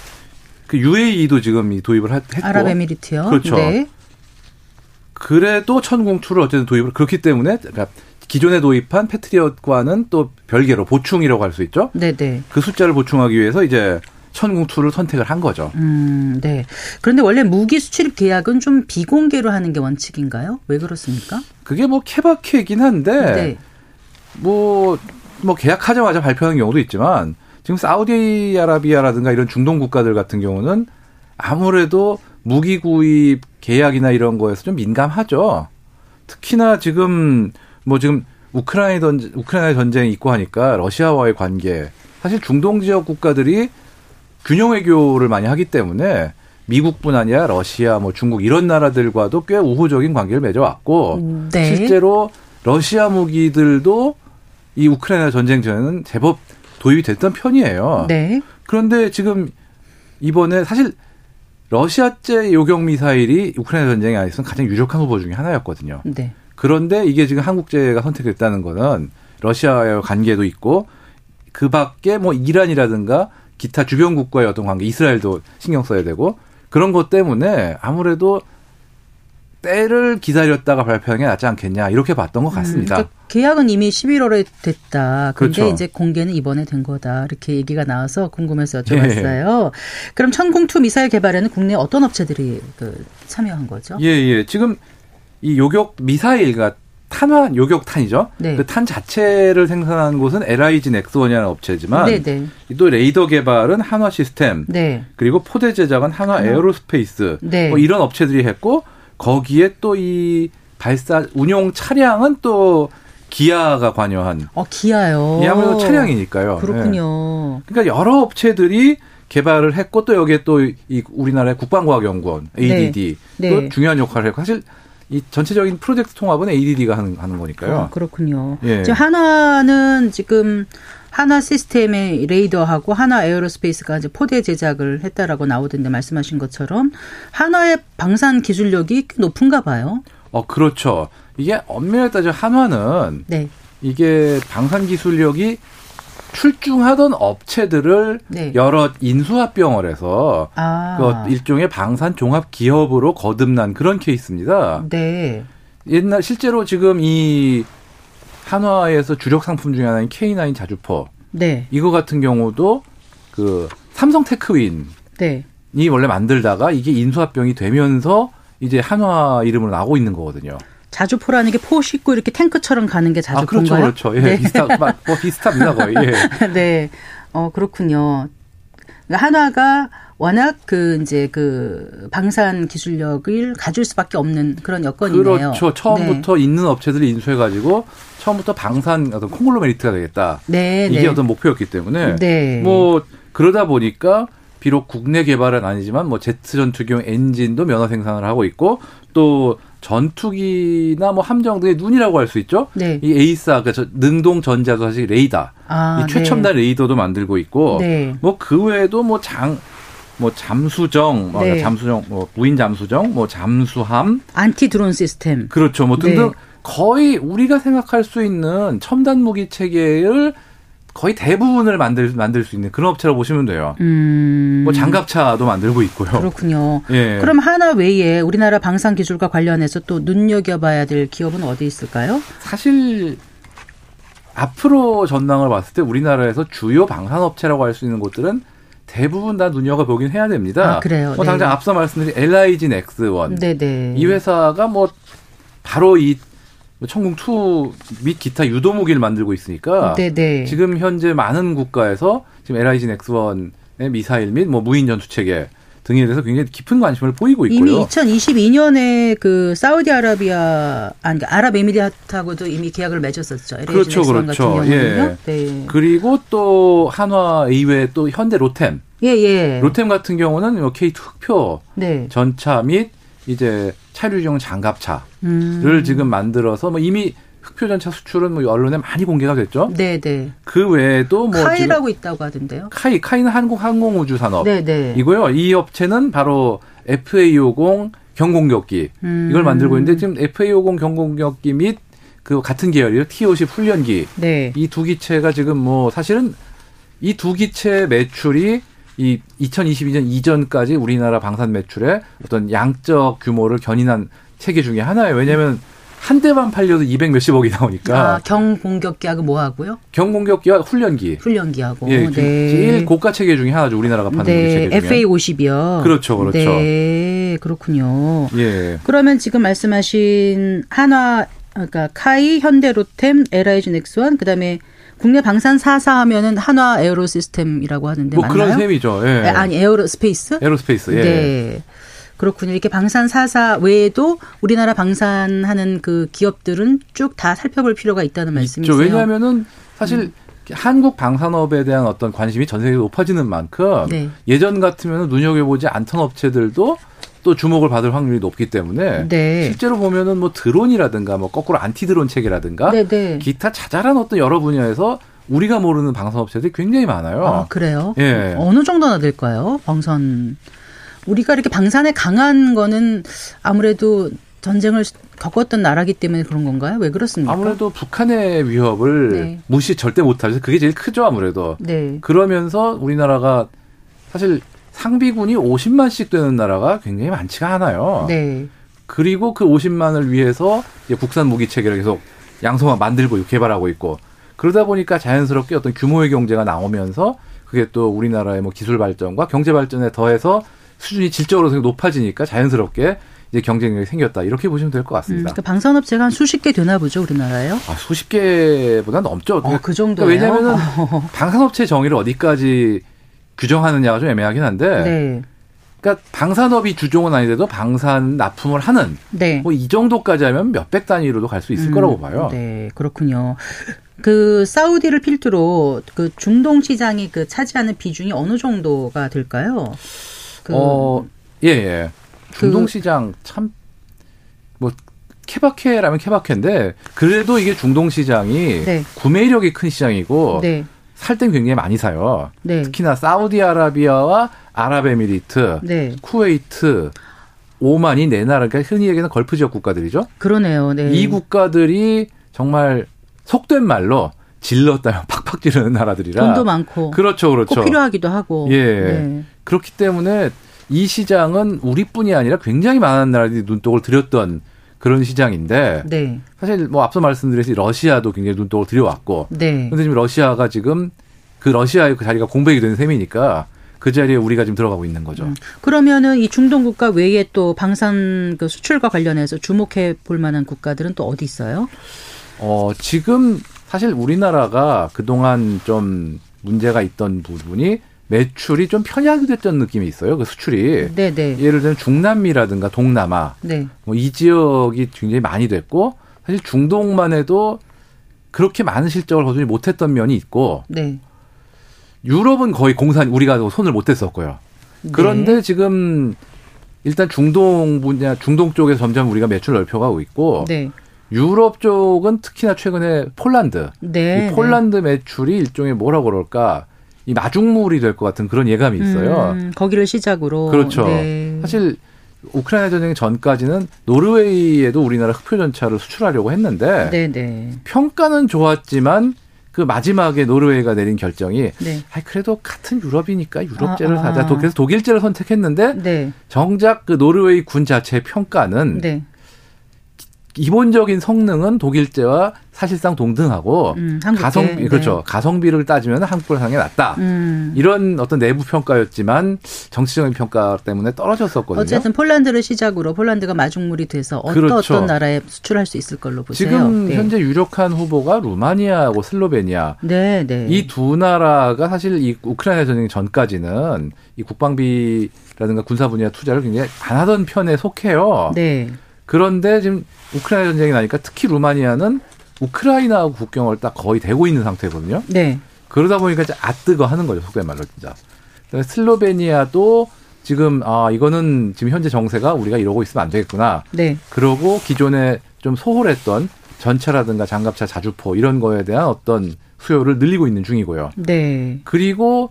그 UAE도 지금 이 도입을 했고 아랍에미리트요. 그렇죠. 네. 그래도 천공2를 어쨌든 도입을 그렇기 때문에 그러니까 기존에 도입한 패트리엇과는 또 별개로 보충이라고 할 수 있죠. 네네. 그 숫자를 보충하기 위해서 이제 천궁투를 선택을 한 거죠. 음, 네. 그런데 원래 무기 수출입 계약은 좀 비공개로 하는 게 원칙인가요? 왜 그렇습니까? 그게 뭐 케바케이긴 한데 네. 뭐, 뭐 계약하자마자 발표하는 경우도 있지만 지금 사우디아라비아라든가 이런 중동 국가들 같은 경우는 아무래도 무기 구입 계약이나 이런 거에서 좀 민감하죠. 특히나 지금 뭐 지금 우크라이나 전 우크라이나 전쟁이 있고 하니까 러시아와의 관계 사실 중동 지역 국가들이 균형 외교를 많이 하기 때문에 미국뿐 아니라 러시아, 뭐 중국 이런 나라들과도 꽤 우호적인 관계를 맺어왔고 네. 실제로 러시아 무기들도 이 우크라이나 전쟁 전에는 제법 도입이 됐던 편이에요. 네. 그런데 지금 이번에 사실 러시아제 요격 미사일이 우크라이나 전쟁에 있어서 가장 유력한 후보 중에 하나였거든요. 네. 그런데 이게 지금 한국제가 선택됐다는 거는 러시아와의 관계도 있고 그 밖에 뭐 이란이라든가 기타 주변 국가의 어떤 관계, 이스라엘도 신경 써야 되고 그런 것 때문에 아무래도 때를 기다렸다가 발표하는 게 낫지 않겠냐 이렇게 봤던 것 음, 같습니다. 음, 그러니까 계약은 이미 11월에 됐다. 근데 그렇죠. 이제 공개는 이번에 된 거다. 이렇게 얘기가 나와서 궁금해서 여쭤봤어요. 예. 그럼 천궁 two 미사일 개발에는 국내 어떤 업체들이 그 참여한 거죠? 예, 예. 지금 이 요격 미사일과 탄환 요격탄이죠. 네. 그탄 자체를 생산하는 곳은 LIG 넥스원이라는 업체지만 네, 네. 또 레이더 개발은 한화 시스템 네. 그리고 포대 제작은 한화 에어로스페이스 네. 뭐 이런 업체들이 했고 거기에 또 이 발사 운용 차량은 또 기아가 관여한. 어, 기아요. 이 아무래도 차량이니까요. 그렇군요. 네. 그러니까 여러 업체들이 개발을 했고 또 여기에 또 이 우리나라의 국방과학연구원 ADD 네. 또 네. 중요한 역할을 했고 사실 이 전체적인 프로젝트 통합은 ADD가 하는, 하는 거니까요. 아, 그렇군요. 예. 지금 한화는 지금 한화 시스템의 레이더하고 한화 에어로스페이스가 이제 포대 제작을 했다라고 나오던데 말씀하신 것처럼 하나의 방산 기술력이 꽤 높은가 봐요. 어, 그렇죠. 이게 엄밀히 따져 한화는 네. 이게 방산 기술력이 출중하던 업체들을 네. 여러 인수합병을 해서 아. 그 일종의 방산 종합 기업으로 거듭난 그런 케이스입니다. 네. 옛날 실제로 지금 이 한화에서 주력 상품 중에 하나인 K9 자주포. 네. 이거 같은 경우도 그 삼성 테크윈. 네. 이 원래 만들다가 이게 인수합병이 되면서 이제 한화 이름으로 나오고 있는 거거든요. 자주포라는 게 포 싣고 이렇게 탱크처럼 가는 게 자주포인가요? 아, 그렇죠, 그렇죠. 예, 네. 비슷하, 뭐 비슷합니다, 거의. 예. 네, 어 그렇군요. 그러니까 한화가 워낙 그 이제 그 방산 기술력을 가질 수밖에 없는 그런 여건이네요. 그렇죠. 처음부터 네. 있는 업체들이 인수해가지고 처음부터 방산 어떤 콩글로메리트가 되겠다. 네, 이게 네. 어떤 목표였기 때문에 네. 뭐 그러다 보니까 비록 국내 개발은 아니지만 뭐 제트 전투기용 엔진도 면허 생산을 하고 있고 또 전투기나 뭐 함정 등의 눈이라고 할 수 있죠. 네. 이 AESA 그 능동 전자 주사식 레이더, 아, 이 최첨단 네. 레이더도 만들고 있고 네. 뭐그 외에도 뭐장 뭐 잠수정, 뭐 네. 잠수정, 뭐 무인 잠수정, 뭐 잠수함, 안티 드론 시스템, 그렇죠, 뭐 등등 네. 거의 우리가 생각할 수 있는 첨단 무기 체계를 거의 대부분을 만들 만들 수 있는 그런 업체라고 보시면 돼요. 음. 뭐 장갑차도 만들고 있고요. 그렇군요. 예. 그럼 하나 외에 우리나라 방산 기술과 관련해서 또 눈여겨봐야 될 기업은 어디 있을까요? 사실 앞으로 전망을 봤을 때 우리나라에서 주요 방산 업체라고 할 수 있는 곳들은 대부분 다 눈여겨 보긴 해야 됩니다. 아, 그래요. 뭐 당장 네. 앞서 말씀드린 LIG 넥스원. 네네. 이 회사가 뭐 바로 이뭐 천궁 2및 기타 유도 무기를 만들고 있으니까 네네. 지금 현재 많은 국가에서 지금 LIG 넥스원의 미사일 및 뭐 무인 전투 체계 등에 대해서 굉장히 깊은 관심을 보이고 있고요. 이미 2022년에 그 사우디아라비아 아니 그러니까 아랍에미리트하고도 이미 계약을 맺었었죠. 그렇죠, 그렇죠. 예. 네. 그리고 또 한화 이외에 또 현대 로템. 예, 예. 로템 같은 경우는 뭐 K2 흑표 네. 전차 및 이제 차류용 장갑차를 음. 지금 만들어서 뭐 이미 흑표 전차 수출은 뭐 언론에 많이 공개가 됐죠. 네네. 네. 그 외에도 뭐 카이라고 있다고 하던데요. 카이 카이는 한국 항공우주산업. 네네. 네. 이고요. 이 업체는 바로 FA50 경공격기 음. 이걸 만들고 있는데 지금 FA50 경공격기 및 그 같은 계열이요 T50 훈련기. 네. 이 두 기체가 지금 뭐 사실은 이 두 기체 매출이 이 2022년 이전까지 우리나라 방산 매출의 어떤 양적 규모를 견인한 체계 중에 하나예요. 왜냐하면 한 대만 팔려도 200 몇십억이 나오니까. 아, 경공격기하고 뭐 하고요? 경공격기와 훈련기. 훈련기하고. 예, 네. 제일 고가 체계 중에 하나죠. 우리나라가 파는 네, 체계 중에. FA50이요. 그렇죠, 그렇죠. 네, 그렇군요. 예. 그러면 지금 말씀하신 한화, 그러니까 카이, 현대로템, LIG 넥스원, 그다음에 국내 방산 사사 하면은 한화 에어로 시스템이라고 하는데 뭐 맞나요? 그런 셈이죠. 예. 네, 아니 에어로 스페이스? 에어로스페이스. 예. 네. 그렇군요. 이렇게 방산 사사 외에도 우리나라 방산하는 그 기업들은 쭉 다 살펴볼 필요가 있다는 말씀이죠. 왜냐하면은 사실 음. 한국 방산업에 대한 어떤 관심이 전 세계로 높아지는 만큼 네. 예전 같으면 눈여겨보지 않던 업체들도 또 주목을 받을 확률이 높기 때문에 네. 실제로 보면은 뭐 드론이라든가 뭐 거꾸로 안티 드론 체계라든가 네네. 네. 기타 자잘한 어떤 여러 분야에서 우리가 모르는 방산업체들이 굉장히 많아요. 아, 그래요? 예. 어느 정도나 될까요? 방산 우리가 이렇게 방산에 강한 거는 아무래도 전쟁을 겪었던 나라기 때문에 그런 건가요? 왜 그렇습니까? 아무래도 북한의 위협을 네. 무시 절대 못하죠. 그게 제일 크죠, 아무래도. 네. 그러면서 우리나라가 사실 상비군이 50만씩 되는 나라가 굉장히 많지가 않아요. 네. 그리고 그 50만을 위해서 국산 무기 체계를 계속 양성화 만들고 개발하고 있고 그러다 보니까 자연스럽게 어떤 규모의 경제가 나오면서 그게 또 우리나라의 뭐 기술 발전과 경제 발전에 더해서 수준이 질적으로 높아지니까 자연스럽게 이제 경쟁력이 생겼다 이렇게 보시면 될 것 같습니다. 음, 그러니까 방산업체가 한 수십 개 되나 보죠 우리나라요? 아 수십 개보다 넘죠. 어, 그 정도. 그러니까 왜냐하면 방산업체 정의를 어디까지 규정하느냐가 좀 애매하긴 한데. 네. 그러니까 방산업이 주종은 아니더라도 방산 납품을 하는 네. 뭐 이 정도까지 하면 몇백 단위로도 갈 수 있을 음, 거라고 봐요. 네, 그렇군요. 그 사우디를 필두로 그 중동 시장이 그 차지하는 비중이 어느 정도가 될까요? 그 어, 예, 예. 중동 그 시장 참 뭐 케바케라면 케바케인데 그래도 이게 중동 시장이 네. 구매력이 큰 시장이고 네. 살 땐 굉장히 많이 사요. 네. 특히나 사우디아라비아와 아랍에미리트, 네. 쿠웨이트, 오만이 네 나라, 그러니까 흔히 얘기하는 걸프 지역 국가들이죠. 그러네요. 네. 이 국가들이 정말 속된 말로 질렀다면 팍팍 지르는 나라들이라. 돈도 많고. 그렇죠, 그렇죠. 꼭 필요하기도 하고. 예. 네. 그렇기 때문에 이 시장은 우리뿐이 아니라 굉장히 많은 나라들이 눈독을 들였던 그런 시장인데 네. 사실 뭐 앞서 말씀드렸듯이 러시아도 굉장히 눈독을 들여왔고 네. 근데 지금 러시아가 지금 그 러시아의 그 자리가 공백이 된 셈이니까 그 자리에 우리가 지금 들어가고 있는 거죠. 음. 그러면은 이 중동 국가 외에 또 방산 그 수출과 관련해서 주목해 볼 만한 국가들은 또 어디 있어요? 어, 지금 사실 우리나라가 그동안 좀 문제가 있던 부분이 매출이 좀 편향이 됐던 느낌이 있어요. 그 수출이. 네네. 네. 예를 들면 중남미라든가 동남아. 네. 뭐이 지역이 굉장히 많이 됐고 사실 중동만 해도 그렇게 많은 실적을 거두지 못했던 면이 있고. 네. 유럽은 거의 공산 우리가 손을 못 댔었고요. 네. 그런데 네. 지금 일단 중동 분야 중동 쪽에서 점점 우리가 매출을 넓혀가고 있고 네. 유럽 쪽은 특히나 최근에 폴란드. 네. 이 폴란드 매출이 일종의 뭐라고 그럴까? 이 마중물이 될 것 같은 그런 예감이 있어요. 음, 거기를 시작으로. 그렇죠. 네. 사실 우크라이나 전쟁 전까지는 노르웨이에도 우리나라 흑표 전차를 수출하려고 했는데 네네. 네. 평가는 좋았지만 그 마지막에 노르웨이가 내린 결정이 네. 아 그래도 같은 유럽이니까 유럽제를 아, 아. 사자. 그래서 독일제를 선택했는데 네. 정작 그 노르웨이 군 자체의 평가는 네. 기본적인 성능은 독일제와 사실상 동등하고 음, 가성비 네. 그렇죠 가성비를 따지면 한국을 상에 낫다 음. 이런 어떤 내부 평가였지만 정치적인 평가 때문에 떨어졌었거든요. 어쨌든 폴란드를 시작으로 폴란드가 마중물이 돼서 어떤 그렇죠. 어떤 나라에 수출할 수 있을 걸로 보세요. 지금 네. 현재 유력한 후보가 루마니아하고 슬로베니아 네, 네. 이 두 나라가 사실 이 우크라이나 전쟁 전까지는 이 국방비라든가 군사 분야 투자를 굉장히 안 하던 편에 속해요. 네. 그런데 지금 우크라이나 전쟁이 나니까 특히 루마니아는 우크라이나하고 국경을 딱 거의 대고 있는 상태거든요. 네. 그러다 보니까 이제 아뜨거 하는 거죠. 속된 말로 진짜. 슬로베니아도 지금 아 이거는 지금 현재 정세가 우리가 이러고 있으면 안 되겠구나. 네. 그러고 기존에 좀 소홀했던 전차라든가 장갑차 자주포 이런 거에 대한 어떤 수요를 늘리고 있는 중이고요. 네. 그리고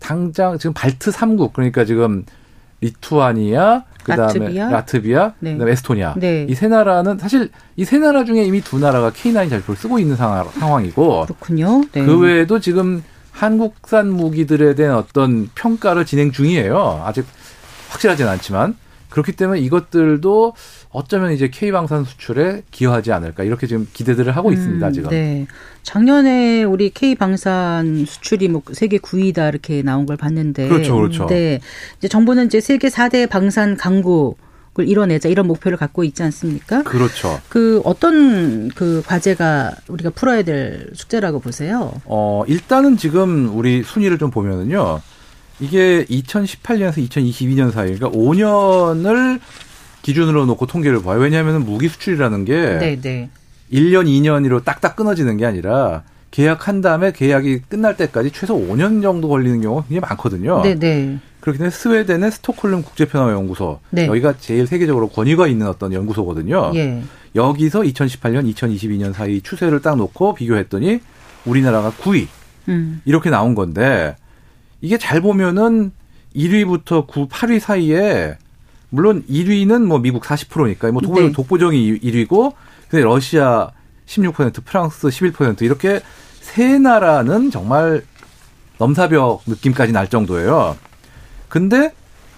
당장 지금 발트 3국 그러니까 지금 리투아니아, 그다음에 라트비아, 라트비아 네. 그다음에 에스토니아. 네. 이세 나라는 사실 이 세 나라 중에 이미 두 나라가 K9 자주포를 쓰고 있는 상황, 상황이고 그렇군요. 네. 그 외에도 지금 한국산 무기들에 대한 어떤 평가를 진행 중이에요. 아직 확실하진 않지만 그렇기 때문에 이것들도 어쩌면 이제 K방산 수출에 기여하지 않을까 이렇게 지금 기대들을 하고 음, 있습니다 지금. 네. 작년에 우리 K방산 수출이 뭐 세계 9위다 이렇게 나온 걸 봤는데. 그렇죠, 그렇죠. 네. 이제 정부는 이제 세계 4대 방산 강국 을 이뤄내자 이런 목표를 갖고 있지 않습니까? 그렇죠. 그 어떤 그 과제가 우리가 풀어야 될 숙제라고 보세요? 어 일단은 지금 우리 순위를 좀 보면은요. 이게 2018년에서 2022년 사이, 그러니까 5년을 기준으로 놓고 통계를 봐요. 왜냐하면 무기 수출이라는 게 네, 네. 1년, 2년으로 딱딱 끊어지는 게 아니라 계약한 다음에 계약이 끝날 때까지 최소 5년 정도 걸리는 경우가 굉장히 많거든요. 네, 네. 그렇기 때문에 스웨덴의 스톡홀름 국제평화연구소 네. 여기가 제일 세계적으로 권위가 있는 어떤 연구소거든요. 예. 여기서 2018년, 2022년 사이 추세를 딱 놓고 비교했더니 우리나라가 9위 음. 이렇게 나온 건데 이게 잘 보면은 1위부터 9, 8위 사이에 물론 1위는 뭐 미국 40%니까 뭐 독보, 네. 독보정이 1위고 근데 러시아 16%, 프랑스 11% 이렇게 세 나라는 정말 넘사벽 느낌까지 날 정도예요. 근데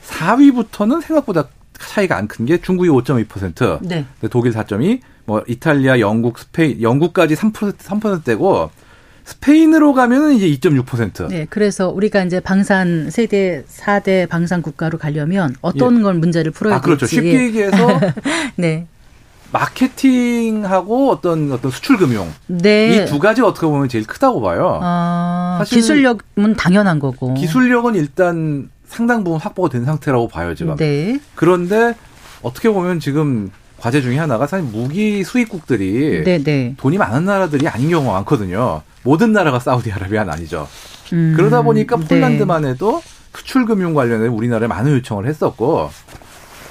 4위부터는 생각보다 차이가 안 큰 게 중국이 5.2%, 네. 독일 4.2, 뭐 이탈리아, 영국, 스페인, 영국까지 3% 3%대고 스페인으로 가면은 이제 2.6%. 네, 그래서 우리가 이제 방산 세대 4대 방산 국가로 가려면 어떤 예. 걸 문제를 풀어야 아, 그렇죠. 될지. 쉽게 얘기해서 네. 마케팅하고 어떤 어떤 수출 금융 네. 이 두 가지 어떻게 보면 제일 크다고 봐요. 아, 사실 기술력은 당연한 거고. 기술력은 일단 상당 부분 확보가 된 상태라고 봐요, 지금. 네. 그런데 어떻게 보면 지금 과제 중에 하나가 사실 무기 수입국들이 네네. 네. 돈이 많은 나라들이 아닌 경우가 많거든요. 모든 나라가 사우디아라비아는 아니죠. 음, 그러다 보니까 네. 폴란드만 해도 수출 금융 관련해 우리나라에 많은 요청을 했었고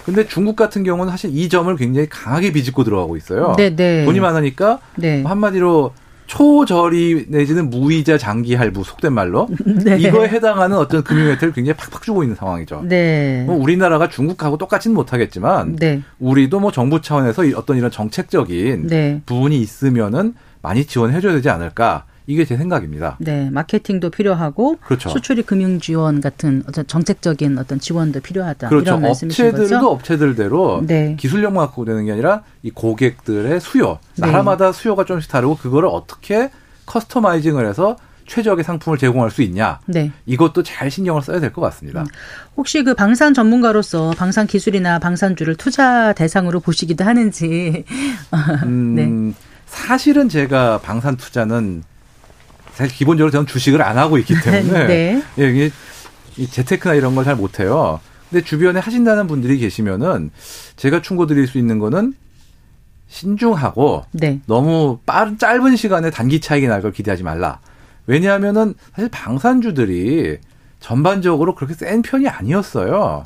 근데 중국 같은 경우는 사실 이 점을 굉장히 강하게 비집고 들어가고 있어요. 네네. 네. 돈이 많으니까 네. 한마디로 초저리 내지는 무이자 장기 할부 속된 말로 네. 이거에 해당하는 어떤 금융 혜택을 굉장히 팍팍 주고 있는 상황이죠. 네. 뭐 우리나라가 중국하고 똑같지는 못하겠지만 네. 우리도 뭐 정부 차원에서 어떤 이런 정책적인 네. 부분이 있으면은 많이 지원해줘야 되지 않을까. 이게 제 생각입니다. 네, 마케팅도 필요하고 그렇죠. 수출이 금융 지원 같은 어떤 정책적인 어떤 지원도 필요하다. 그렇죠. 이런 말씀이신 업체들도 거죠? 업체들대로 네. 기술력만 갖고 되는 게 아니라 이 고객들의 수요, 네. 나라마다 수요가 조금씩 다르고 그거를 어떻게 커스터마이징을 해서 최적의 상품을 제공할 수 있냐. 네. 이것도 잘 신경을 써야 될 것 같습니다. 음. 혹시 그 방산 전문가로서 방산 기술이나 방산주를 투자 대상으로 보시기도 하는지. 음, 네. 사실은 제가 방산 투자는 사실 기본적으로 저는 주식을 안 하고 있기 때문에 네. 예, 이게 이 재테크나 이런 걸 잘 못해요. 근데 주변에 하신다는 분들이 계시면은 제가 충고드릴 수 있는 거는 신중하고 네. 너무 빠른 짧은 시간에 단기 차익이 날 걸 기대하지 말라. 왜냐하면은 사실 방산주들이 전반적으로 그렇게 센 편이 아니었어요.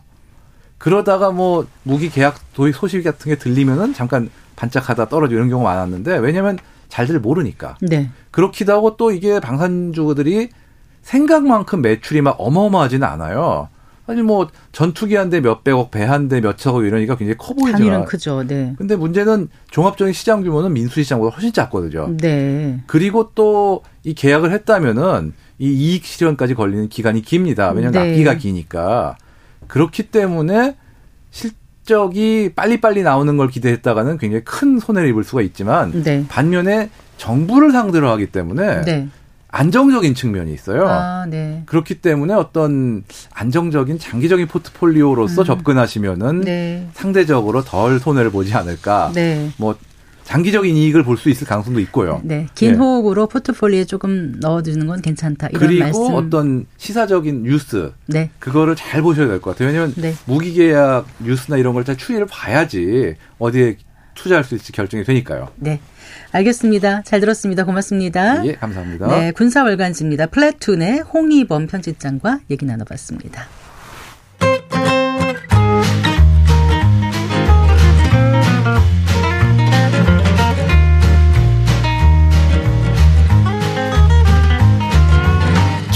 그러다가 뭐 무기 계약 도입 소식 같은 게 들리면은 잠깐 반짝하다 떨어지고 이런 경우가 많았는데 왜냐면 잘들 모르니까. 네. 그렇기도 하고 또 이게 방산주들이 생각만큼 매출이 막 어마어마하지는 않아요. 아니 뭐 전투기 한 대 몇백억, 배 한 대 몇천억 이러니까 굉장히 커 보이지만 단위는 크죠. 네. 근데 문제는 종합적인 시장 규모는 민수 시장보다 훨씬 작거든요. 네. 그리고 또 이 계약을 했다면은 이 이익 실현까지 걸리는 기간이 깁니다. 왜냐하면 네. 납기가 기니까. 그렇기 때문에 실 실적이 빨리빨리 나오는 걸 기대했다가는 굉장히 큰 손해를 입을 수가 있지만 네. 반면에 정부를 상대로 하기 때문에 네. 안정적인 측면이 있어요. 아, 네. 그렇기 때문에 어떤 안정적인 장기적인 포트폴리오로서 음. 접근하시면은 네. 상대적으로 덜 손해를 보지 않을까. 네. 뭐 장기적인 이익을 볼 수 있을 가능성도 있고요. 네. 긴 네. 호흡으로 포트폴리오에 조금 넣어두는 건 괜찮다. 이런 그리고 말씀. 어떤 시사적인 뉴스. 네. 그거를 잘 보셔야 될 것 같아요. 왜냐하면 네. 무기계약 뉴스나 이런 걸 잘 추이를 봐야지 어디에 투자할 수 있을지 결정이 되니까요. 네. 알겠습니다. 잘 들었습니다. 고맙습니다. 예, 감사합니다. 네, 군사월간지입니다. 플래툰의 홍희범 편집장과 얘기 나눠봤습니다.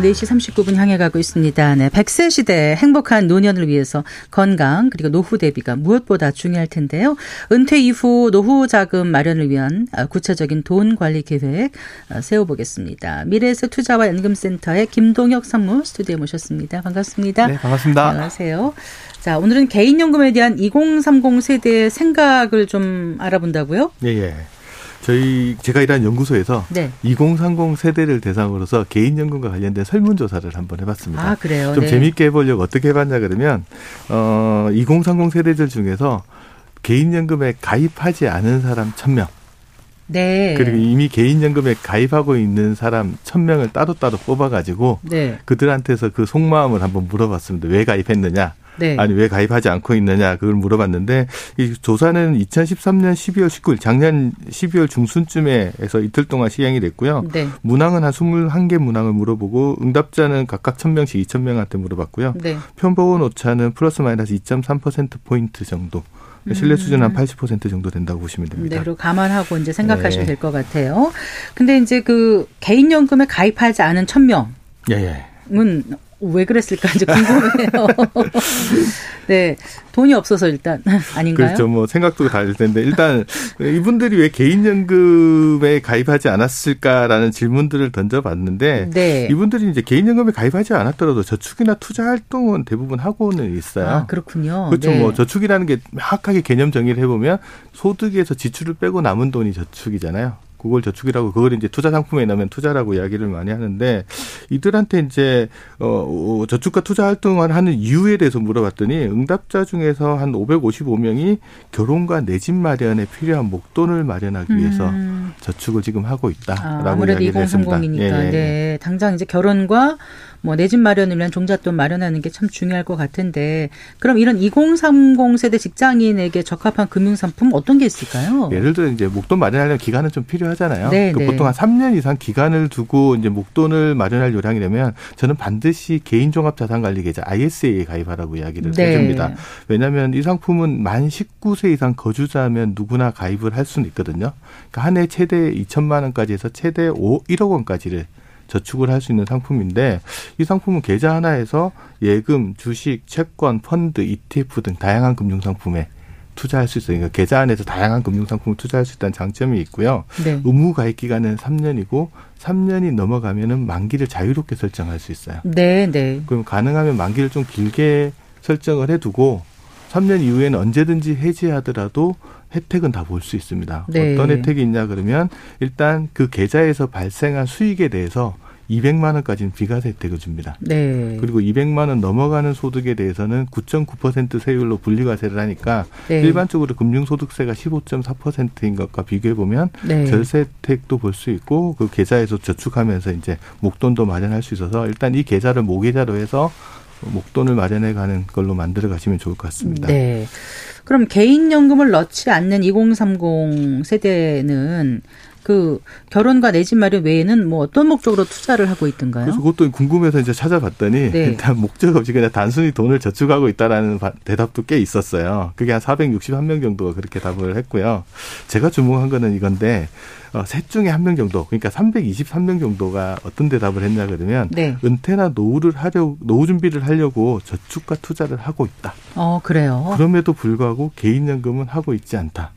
4시 39분 향해 가고 있습니다. 네. 100세 시대 행복한 노년을 위해서 건강 그리고 노후 대비가 무엇보다 중요할 텐데요. 은퇴 이후 노후 자금 마련을 위한 아, 구체적인 돈 관리 계획 아, 세워보겠습니다. 미래에서 투자와 연금센터의 김동혁 상무 스튜디오에 모셨습니다. 반갑습니다. 네, 반갑습니다. 안녕하세요. 자, 오늘은 개인연금에 대한 2030 세대의 생각을 좀 알아본다고요? 예, 예. 저희 제가 일하는 연구소에서 네. 2030 세대를 대상으로서 개인 연금과 관련된 설문 조사를 한번 해봤습니다. 아 그래요? 좀 네. 재미있게 해보려고 어떻게 해봤냐 그러면 어 2030 세대들 중에서 개인 연금에 가입하지 않은 사람 1000명 네. 그리고 이미 개인연금에 가입하고 있는 사람 1000명을 따로따로 뽑아가지고 네. 그들한테서 그 속마음을 한번 물어봤습니다. 왜 가입했느냐? 네. 아니 왜 가입하지 않고 있느냐 그걸 물어봤는데 이 조사는 2013년 12월 19일 작년 12월 중순쯤에서 이틀 동안 시행이 됐고요. 네. 문항은 한 21개 문항을 물어보고 응답자는 각각 1000명씩 2000명한테 물어봤고요. 네. 편보원 오차는 플러스 마이너스 2.3% 포인트 정도. 신뢰 수준은 한80% 정도 된다고 보시면 됩니다. 네, 로 감안하고 이제 생각하시면 네. 될것 같아요. 근데 이제 그 개인연금에 가입하지 않은 1000명. 예, 예. 왜 그랬을까 이제 궁금해요. 네. 돈이 없어서 일단 아닌가요? 그렇죠. 뭐 생각도 다를 텐데 일단 이분들이 왜 개인연금에 가입하지 않았을까라는 질문들을 던져봤는데 네. 이분들이 이제 개인연금에 가입하지 않았더라도 저축이나 투자 활동은 대부분 하고는 있어요. 아, 그렇군요. 그렇죠. 네. 뭐 저축이라는 게 명확하게 개념 정의를 해보면 소득에서 지출을 빼고 남은 돈이 저축이잖아요. 그걸 저축이라고 그걸 이제 투자 상품에 넣으면 투자라고 이야기를 많이 하는데 이들한테 이제 어 저축과 투자 활동을 하는 이유에 대해서 물어봤더니 응답자 중에서 한 555명이 결혼과 내 집 마련에 필요한 목돈을 마련하기 위해서 음. 저축을 지금 하고 있다라고 아, 무래도 이야기를 했습니다. 예, 예. 네, 당장 이제 결혼과 뭐 내 집 마련을 위한 종잣돈 마련하는 게 참 중요할 것 같은데 그럼 이런 2030 세대 직장인에게 적합한 금융 상품 어떤 게 있을까요? 예를 들어 이제 목돈 마련하려면 기간은 좀 필요 하잖아요. 네, 그 네. 보통 한 3년 이상 기간을 두고 이제 목돈을 마련할 요량이 되면 저는 반드시 개인 종합 자산 관리 계좌 ISA에 가입하라고 이야기를 네. 해줍니다. 왜냐하면 이 상품은 만 19세 이상 거주자면 누구나 가입을 할 수는 있거든요. 그러니까 한 해 최대 2천만 원까지 해서 최대 5, 1억 원까지를 저축을 할 수 있는 상품인데 이 상품은 계좌 하나에서 예금, 주식, 채권, 펀드, ETF 등 다양한 금융 상품에 투자할 수 있어요. 그러니까 계좌 안에서 다양한 금융 상품을 투자할 수 있다는 장점이 있고요. 네. 의무 가입 기간은 3년이고 3년이 넘어가면은 만기를 자유롭게 설정할 수 있어요. 네, 네. 그럼 가능하면 만기를 좀 길게 설정을 해두고 3년 이후에는 언제든지 해지하더라도 혜택은 다 볼 수 있습니다. 네. 어떤 혜택이 있냐 그러면 일단 그 계좌에서 발생한 수익에 대해서 200만 원까지는 비과세 혜택을 줍니다. 네. 그리고 200만 원 넘어가는 소득에 대해서는 9.9% 세율로 분리과세를 하니까 네. 일반적으로 금융소득세가 15.4%인 것과 비교해 보면 네. 절세 혜택도 볼 수 있고 그 계좌에서 저축하면서 이제 목돈도 마련할 수 있어서 일단 이 계좌를 모계좌로 해서 목돈을 마련해 가는 걸로 만들어 가시면 좋을 것 같습니다. 네. 그럼 개인연금을 넣지 않는 2030 세대는 그 결혼과 내 집 마련 외에는 뭐 어떤 목적으로 투자를 하고 있던가요? 그래서 그것도 궁금해서 이제 찾아봤더니 네. 일단 목적 없이 그냥 단순히 돈을 저축하고 있다라는 대답도 꽤 있었어요. 그게 한 461명 정도가 그렇게 답을 했고요. 제가 주목한 거는 이건데 어, 셋 중에 한 명 정도, 그러니까 323명 정도가 어떤 대답을 했냐 그러면 네. 은퇴나 노후를 하려 노후 준비를 하려고 저축과 투자를 하고 있다. 어, 그래요. 그럼에도 불구하고 개인연금은 하고 있지 않다.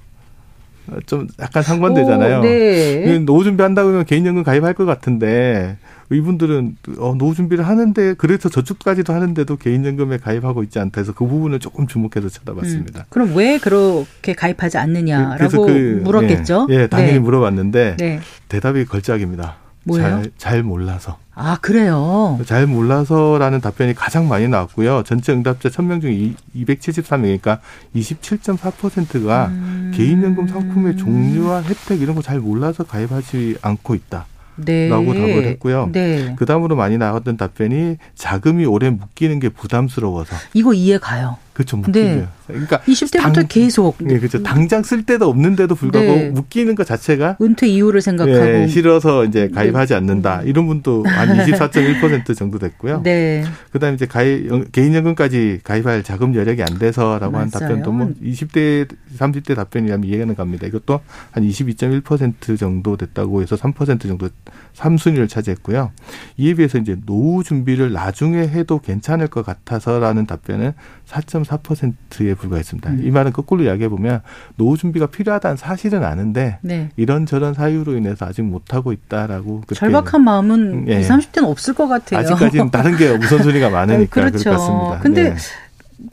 어, 좀 약간 상반되잖아요. 오, 네. 노후 준비한다 그러면 개인연금 가입할 것 같은데 이분들은 어, 노후 준비를 하는데 그래서 저축까지도 하는데도 개인연금에 가입하고 있지 않다 해서 그 부분을 조금 주목해서 쳐다봤습니다. 음, 그럼 왜 그렇게 가입하지 않느냐라고 그, 물었겠죠? 예, 예 당연히 네. 물어봤는데 네. 대답이 걸작입니다. 뭐예요? 잘, 잘 몰라서. 아, 그래요? 잘 몰라서라는 답변이 가장 많이 나왔고요. 전체 응답자 1000명 중에 273명이니까 27.4%가 음. 개인연금 상품의 종류와 혜택 이런 거 잘 몰라서 가입하지 않고 있다. 네. 라고 답을 했고요. 네. 그 다음으로 많이 나왔던 답변이 자금이 오래 묶이는 게 부담스러워서. 이거 이해 가요. 그렇죠. 묶이죠. 네. 그러니까 20대부터 당, 계속. 네, 그렇죠. 당장 쓸 데도 없는데도 불구하고 네. 묶이는 것 자체가 은퇴 이후를 생각하고 네, 싫어서 이제 가입하지 않는다. 이런 분도 한 24.1% 정도 됐고요. 네. 그다음에 이제 가입 개인 연금까지 가입할 자금 여력이 안 돼서라고 맞아요. 한 답변도 뭐 20대 30대 답변이라면 이해는 갑니다. 이것도 한 22.1% 정도 됐다고 해서 3% 정도 3순위를 차지했고요. 이에 비해서 이제 노후 준비를 나중에 해도 괜찮을 것 같아서라는 답변은 4.4%에 불과했습니다. 음. 이 말은 거꾸로 이야기해 보면 노후 준비가 필요하다는 사실은 아는데 네. 이런저런 사유로 인해서 아직 못 하고 있다라고 절박한 마음은 예. 20, 30대는 없을 것 같아요. 아직까지는 다른 게 우선순위가 많으니까 그렇죠. 그럴 것 같습니다. 근데 네.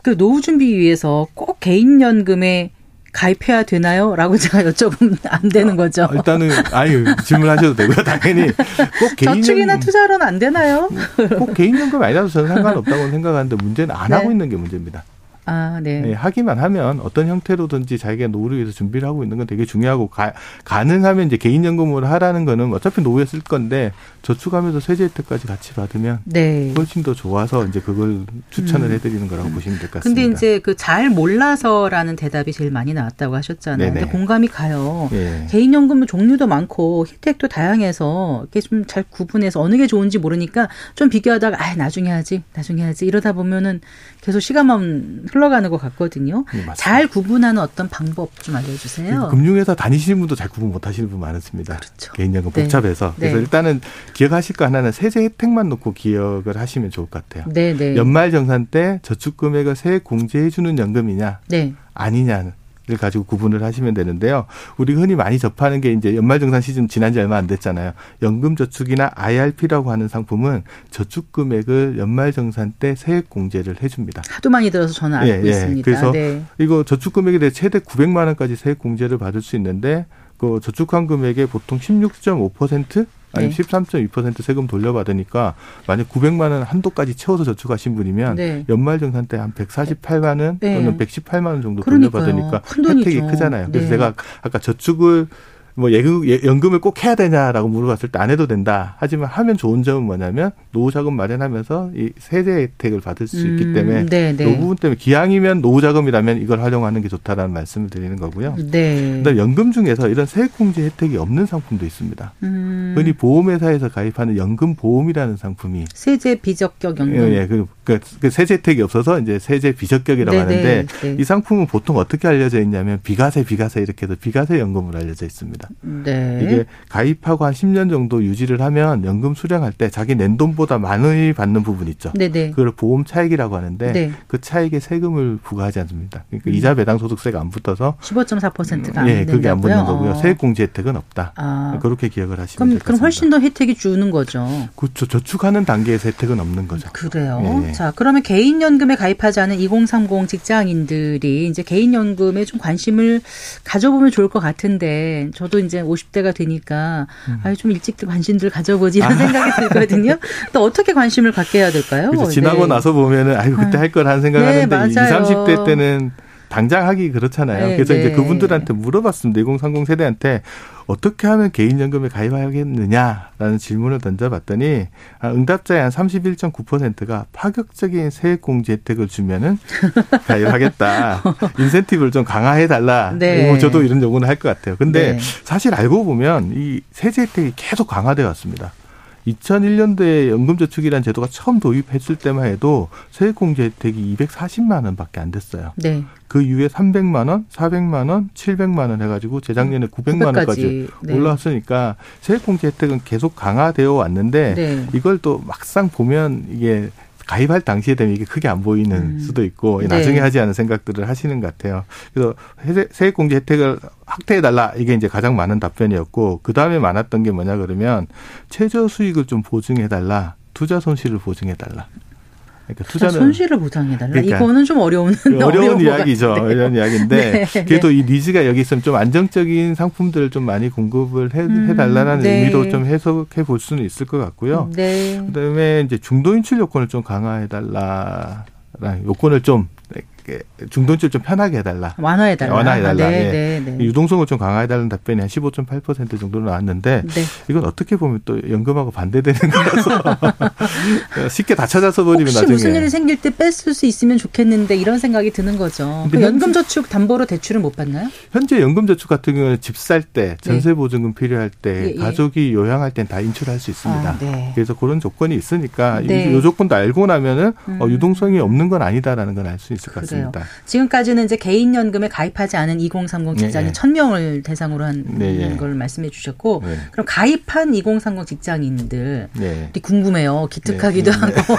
그 노후 준비 위해서 꼭 개인 연금에 가입해야 되나요? 라고 제가 여쭤보면 안 되는 거죠. 어, 일단은, 아유, 질문하셔도 되고요. 당연히. 꼭 개인연금. 저축이나 투자로는 안 되나요? 꼭 개인연금 아니라도 저는 상관없다고 생각하는데 문제는 안 네. 하고 있는 게 문제입니다. 아, 네. 네. 하기만 하면 어떤 형태로든지 자기가 노후를 위해서 준비를 하고 있는 건 되게 중요하고 가, 가능하면 이제 개인연금을 하라는 거는 어차피 노후에 쓸 건데 저축하면서 세제 혜택까지 같이 받으면 네. 훨씬 더 좋아서 이제 그걸 추천을 음. 해드리는 거라고 음. 보시면 될 것 같습니다. 근데 이제 그 잘 몰라서라는 대답이 제일 많이 나왔다고 하셨잖아요. 네네. 근데 공감이 가요. 네. 개인연금 종류도 많고 혜택도 다양해서 이게 좀 잘 구분해서 어느 게 좋은지 모르니까 좀 비교하다가 아 나중에 하지, 나중에 하지 이러다 보면은 계속 시간만 흘러가는 것 같거든요. 네, 잘 구분하는 어떤 방법 좀 알려주세요. 금융회사 다니시는 분도 잘 구분 못 하시는 분 많습니다. 그렇죠. 개인연금 네. 복잡해서. 네. 그래서 일단은 기억하실 거 하나는 세제 혜택만 놓고 기억을 하시면 좋을 것 같아요. 네, 네. 연말 정산 때 저축 금액을 세액 공제해 주는 연금이냐 네. 아니냐는 를 가지고 구분을 하시면 되는데요. 우리 흔히 많이 접하는 게 이제 연말정산 시즌 지난 지 얼마 안 됐잖아요. 연금저축이나 IRP라고 하는 상품은 저축 금액을 연말정산 때 세액 공제를 해줍니다. 하도 많이 들어서 저는 알고 예, 예. 있습니다. 그래서 네. 이거 저축 금액에 대해 최대 900만 원까지 세액 공제를 받을 수 있는데 그 저축한 금액의 보통 16.5% 아니 네. 13.2% 세금 돌려받으니까 만약 900만 원 한도까지 채워서 저축하신 분이면 네. 연말 정산 때 한 148만 원 네. 또는 118만 원 정도 돌려받으니까 혜택이 크잖아요. 그래서 네. 제가 아까 저축을 뭐 예금, 예, 연금을 꼭 해야 되냐라고 물어봤을 때 안 해도 된다. 하지만 하면 좋은 점은 뭐냐면 노후자금 마련하면서 이 세제 혜택을 받을 수 있기 음, 때문에 네, 네. 이 부분 때문에 기왕이면 노후자금이라면 이걸 활용하는 게 좋다라는 말씀을 드리는 거고요. 네. 그다음 연금 중에서 이런 세액공제 혜택이 없는 상품도 있습니다. 음. 흔히 보험회사에서 가입하는 연금 보험이라는 상품이 세제 비적격 연금. 예, 예. 그, 그, 그 세제 혜택이 없어서 이제 세제 비적격이라고 네네, 하는데 네. 이 상품은 보통 어떻게 알려져 있냐면 비과세 비과세 이렇게 해서 비과세 연금으로 알려져 있습니다. 네. 이게 가입하고 한 10년 정도 유지를 하면 연금 수령할 때 자기 낸 돈보다 많이 받는 부분 있죠. 네네. 그걸 보험 차익이라고 하는데 네. 그 차익에 세금을 부과하지 않습니다. 그러니까 음. 이자 배당 소득세가 안 붙어서 15.4%가 안 예, 그게 안 붙는 거고요. 어. 세액 공제 혜택은 없다. 아. 그렇게 기억을 하시면 그럼, 될것 그럼 훨씬 더 혜택이 주는 거죠. 그렇죠. 저축하는 단계에서 혜택은 없는 거죠. 그래요. 예. 자, 그러면 개인연금에 가입하지 않은 2030 직장인들이 이제 개인연금에 좀 관심을 가져보면 좋을 것 같은데 저도 이제 50대가 되니까 음. 아유 좀 일찍 관심들 가져보지 이런 아. 생각이 들거든요. 또 어떻게 관심을 갖게 해야 될까요? 그렇죠. 지나고 네. 나서 보면은 아유 그때 아. 할걸 하는 생각하는데 네, 20, 30대 때는 당장 하기 그렇잖아요. 네, 그래서 네. 이제 그분들한테 물어봤습니다. 2030 세대한테 어떻게 하면 개인연금에 가입하겠느냐라는 질문을 던져봤더니 아, 응답자의 한 31.9%가 파격적인 세액공제 혜택을 주면은 가입하겠다. 인센티브를 좀 강화해달라. 네. 뭐 저도 이런 요구는 할 것 같아요. 근데 네. 사실 알고 보면 이 세제 혜택이 계속 강화되어 왔습니다. 2001년도에 연금저축이라는 제도가 처음 도입했을 때만 해도 세액공제 혜택이 240만 원밖에 안 됐어요. 네. 그 이후에 300만 원, 400만 원, 700만 원 해가지고 재작년에 900만 원까지 네. 올라왔으니까 세액공제 혜택은 계속 강화되어 왔는데 네. 이걸 또 막상 보면 이게 가입할 당시에 되면 이게 크게 안 보이는 음. 수도 있고 네. 나중에 하지 않은 생각들을 하시는 것 같아요. 그래서 세액공제 혜택을 확대해 달라 이게 이제 가장 많은 답변이었고 그 다음에 많았던 게 뭐냐 그러면 최저 수익을 좀 보증해 달라 투자 손실을 보증해 달라. 그러니까 투자는 손실을 보장해달라. 그러니까 이거는 좀 어려운 어려운 이야기죠. 어려운 이야기인데 네. 그래도 네. 이 니즈가 여기 있으면 좀 안정적인 상품들을 좀 많이 공급을 해, 음, 해달라는 네. 의미도 좀 해석해 볼 수는 있을 것 같고요. 네. 그다음에 이제 중도 인출 요건을 좀 강화해달라. 요건을 좀 중도인출 좀 편하게 해달라. 완화해달라. 완화해달라. 아, 네, 예. 네, 네. 유동성을 좀 강화해달라는 답변이 한 15.8% 정도 나왔는데 네. 이건 어떻게 보면 또 연금하고 반대되는 거라서 쉽게 다 찾아서 버리면 혹시 나중에 무슨 일이 생길 때 뺐을 수 있으면 좋겠는데 이런 생각이 드는 거죠. 그 연금저축 담보로 대출을 못 받나요? 현재 연금저축 같은 경우는 집 살 때, 네. 전세보증금 필요할 때, 예, 예. 가족이 요양할 땐 다 인출할 수 있습니다. 아, 네. 그래서 그런 조건이 있으니까 네. 이 조건도 알고 나면은 어, 음. 어, 유동성이 없는 건 아니다라는 걸알수 있을 것 같습니다. 있습니다. 지금까지는 이제 개인 연금에 가입하지 않은 2030 직장인 네. 1000명을 대상으로 한걸 네. 말씀해 주셨고 네. 그럼 가입한 2030 직장인들이 네. 궁금해요. 기특하기도 네. 하고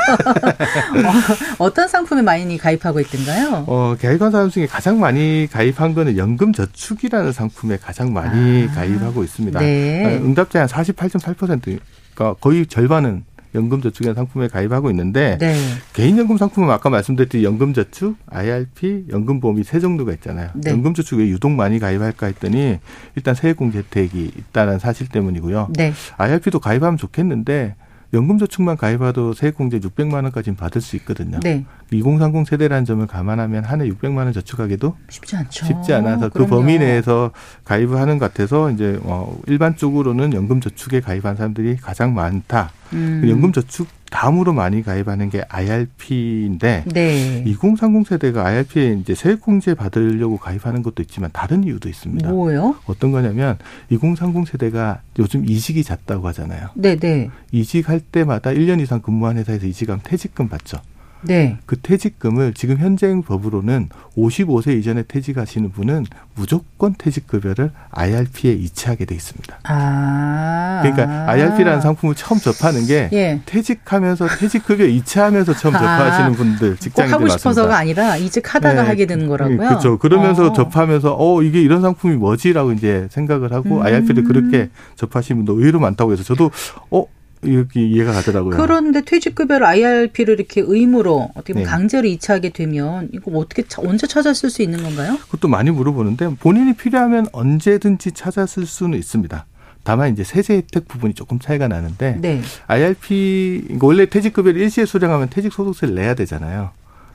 어, 떤 상품에 많이 가입하고 있던가요? 어, 가입한 사람 중에 가장 많이 가입한 거는 연금 저축이라는 상품에 가장 많이 아. 가입하고 있습니다. 네. 어, 응답자 한 48.8%가 거의 절반은 연금저축이라는 상품에 가입하고 있는데 네. 개인연금 상품은 아까 말씀드렸듯이 연금저축, IRP, 연금보험이 세 정도가 있잖아요. 네. 연금저축에 유독 많이 가입할까 했더니 일단 세액공제 혜택이 있다는 사실 때문이고요. 네. IRP도 가입하면 좋겠는데 연금저축만 가입해도 세액공제 600만 원까지는 받을 수 있거든요. 네. 2030 세대라는 점을 감안하면 한 해 600만 원 저축하기도 쉽지 않죠. 쉽지 않아서 그 그럼요. 범위 내에서 가입을 하는 것 같아서 이제 어 일반적으로는 연금저축에 가입한 사람들이 가장 많다. 음. 연금저축 다음으로 많이 가입하는 게 IRP인데 네. 2030 세대가 IRP에 이제 세액공제 받으려고 가입하는 것도 있지만 다른 이유도 있습니다. 뭐요? 어떤 거냐면 2030 세대가 요즘 이직이 잦다고 하잖아요. 네, 네. 이직할 때마다 1년 이상 근무한 회사에서 이직하면 퇴직금 받죠. 네. 그 퇴직금을 지금 현행 법으로는 55세 이전에 퇴직하시는 분은 무조건 퇴직급여를 IRP에 이체하게 돼 있습니다. 아. 그러니까 IRP라는 상품을 처음 접하는 게 예. 퇴직하면서 퇴직급여 이체하면서 처음 아. 접하시는 분들 직장인들 하고 싶어서가 아니라 이직하다가 네. 하게 되는 거라고요. 그렇죠. 그러면서 어. 접하면서 어 이게 이런 상품이 뭐지라고 이제 생각을 하고 음. IRP를 그렇게 접하시는 분도 의외로 많다고 해서 저도 어 이렇게 이해가 가더라고요. 그런데 퇴직급여를 IRP를 이렇게 의무로 어떻게 보면 네. 강제로 이체하게 되면 이거 뭐 어떻게 언제 찾아 쓸 수 있는 건가요? 그것도 많이 물어보는데 본인이 필요하면 언제든지 찾아 쓸 수는 있습니다. 다만 이제 세제 혜택 부분이 조금 차이가 나는데 네. IRP 원래 퇴직급여를 일시에 수령하면 퇴직소득세를 내야 되잖아요.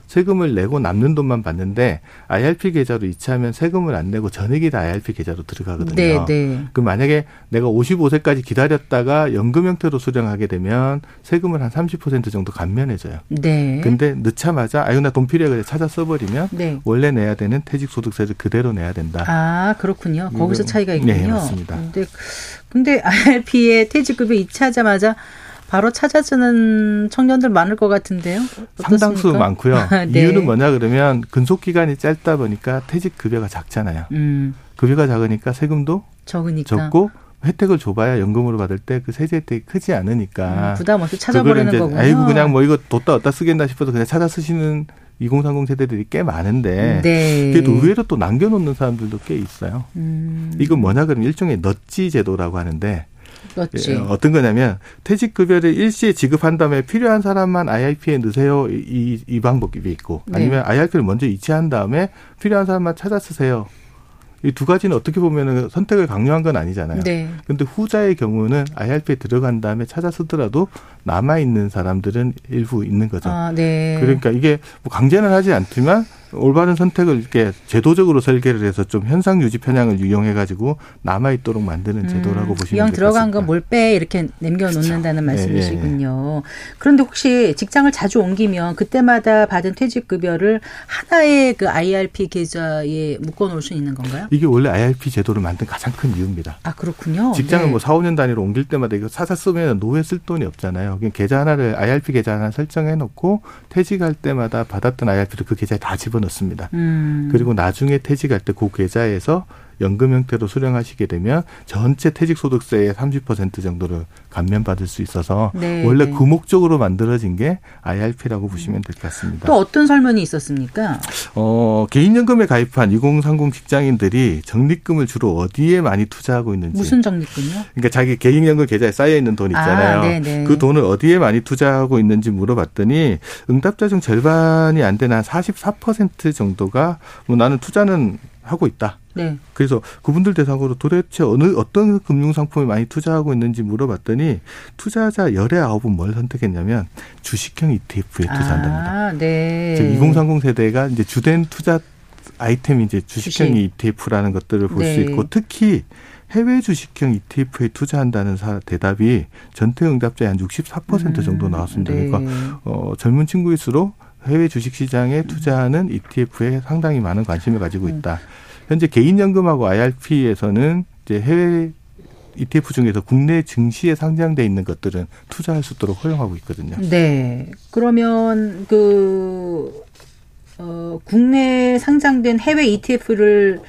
세금을 내고 남는 돈만 받는데 IRP 계좌로 이체하면 세금을 안 내고 전액이 다 IRP 계좌로 들어가거든요. 네, 네. 그 만약에 내가 55세까지 기다렸다가 연금 형태로 수령하게 되면 세금을 한 30% 정도 감면해져요. 네. 근데 늦자마자 아유 나 돈 필요해 그래 찾아 써버리면 네. 원래 내야 되는 퇴직소득세를 그대로 내야 된다. 아 그렇군요. 거기서 차이가 있군요. 네, 맞습니다. 근데 근데 IRP에 퇴직급여 이체하자마자 바로 찾아주는 청년들 많을 것 같은데요. 어떻습니까? 상당수 많고요. 네. 이유는 뭐냐 그러면 근속 기간이 짧다 보니까 퇴직 급여가 작잖아요. 음. 급여가 작으니까 세금도 적으니까. 적고 혜택을 줘봐야 연금으로 받을 때 그 세제 혜택이 크지 않으니까 음, 부담 없이 찾아버리는 거군요. 아이고 그냥 뭐 이거 뒀다 어디다 쓰겠나 싶어서 그냥 찾아 쓰시는 2030 세대들이 꽤 많은데 네. 그래도 의외로 또 남겨놓는 사람들도 꽤 있어요. 음. 이건 뭐냐 그러면 일종의 넛지 제도라고 하는데 그렇지. 예, 어떤 거냐면 퇴직급여를 일시에 지급한 다음에 필요한 사람만 IRP에 넣으세요. 이, 이 방법이 있고 네. 아니면 네. IRP를 먼저 이체한 다음에 필요한 사람만 찾아 쓰세요. 이 두 가지는 어떻게 보면 선택을 강요한 건 아니잖아요. 네. 근데 후자의 경우는 IRP에 들어간 다음에 찾아 쓰더라도 남아 있는 사람들은 일부 있는 거죠. 아, 네. 그러니까 이게 뭐 강제는 하지 않지만 올바른 선택을 이렇게 제도적으로 설계를 해서 좀 현상 유지 편향을 이용해 가지고 남아 있도록 만드는 음, 제도라고 음, 보시면 이왕 들어간 거뭘빼 이렇게 남겨 놓는다는. 말씀이시군요. 네, 네. 그런데 혹시 직장을 자주 옮기면 그때마다 받은 퇴직 급여를 하나의 그 IRP 계좌에 묶어 놓을 수 있는 건가요? 이게 원래 IRP 제도를 만든 가장 큰 이유입니다. 아, 그렇군요. 직장을 네. 뭐 4, 5년 단위로 옮길 때마다 이거 사사 쓰면 노후에 쓸 돈이 없잖아요. 그냥 계좌 하나를 IRP 계좌 하나 설정해 놓고 퇴직할 때마다 받았던 IRP를 그 계좌에 다 집어 넣어요. 넣습니다. 음. 그리고 나중에 퇴직할 때 그 계좌에서 연금 형태로 수령하시게 되면 전체 퇴직소득세의 30% 정도를 감면받을 수 있어서 네, 원래 네. 그 목적으로 만들어진 게 IRP라고 보시면 될 것 같습니다. 또 어떤 설문이 있었습니까? 어, 개인연금에 가입한 2030 직장인들이 적립금을 주로 어디에 많이 투자하고 있는지. 무슨 적립금요? 그러니까 자기 개인연금 계좌에 쌓여 있는 돈 있잖아요. 아, 그 돈을 어디에 많이 투자하고 있는지 물어봤더니 응답자 중 절반이 안 되는 한44% 정도가 뭐 나는 투자는 하고 있다. 네. 그래서 그분들 대상으로 도대체 어느 어떤 금융 상품에 많이 투자하고 있는지 물어봤더니 투자자 열의 아홉은 뭘 선택했냐면 주식형 ETF에 투자한답니다. 아, 네. 즉 2030 세대가 이제 주된 투자 아이템이 이제 주식형 주식. ETF라는 것들을 볼수 네. 있고 특히 해외 주식형 ETF에 투자한다는 사, 대답이 전체 응답자의 한 64% 정도 음, 나왔습니다. 네. 그러니까 어, 젊은 친구일수록 해외 주식 시장에 투자하는 ETF에 상당히 많은 관심을 가지고 있다. 음. 현재 개인연금하고 IRP에서는 이제 해외 ETF 중에서 국내 증시에 상장돼 있는 것들은 투자할 수 있도록 허용하고 있거든요. 네. 그러면 그 어, 국내 상장된 해외 ETF를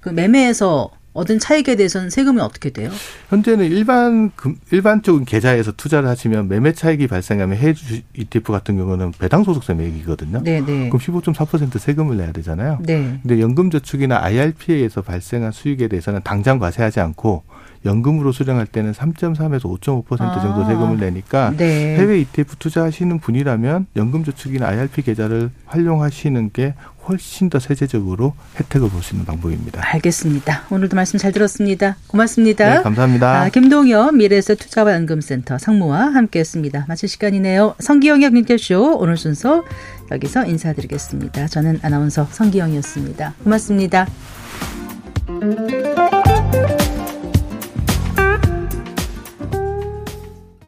그 매매해서 얻은 차익에 대해서는 세금이 어떻게 돼요? 현재는 일반 일반적인 계좌에서 투자를 하시면 매매 차익이 발생하면 해외 ETF 같은 경우는 배당 소득세 매기거든요. 네, 네. 그럼 15.4% 세금을 내야 되잖아요. 네. 근데 연금저축이나 IRP에서 발생한 수익에 대해서는 당장 과세하지 않고 연금으로 수령할 때는 3.3에서 5.5% 정도 아. 세금을 내니까 네. 해외 ETF 투자하시는 분이라면 연금저축이나 IRP 계좌를 활용하시는 게 훨씬 더 세제적으로 혜택을 볼 수 있는 방법입니다. 알겠습니다. 오늘도 말씀 잘 들었습니다. 고맙습니다. 네, 감사합니다. 아, 김동엽 미래에셋 투자와 연금센터 상무와 함께했습니다. 마칠 시간이네요. 성기영의 민결쇼 오늘 순서 여기서 인사드리겠습니다. 저는 아나운서 성기영이었습니다. 고맙습니다.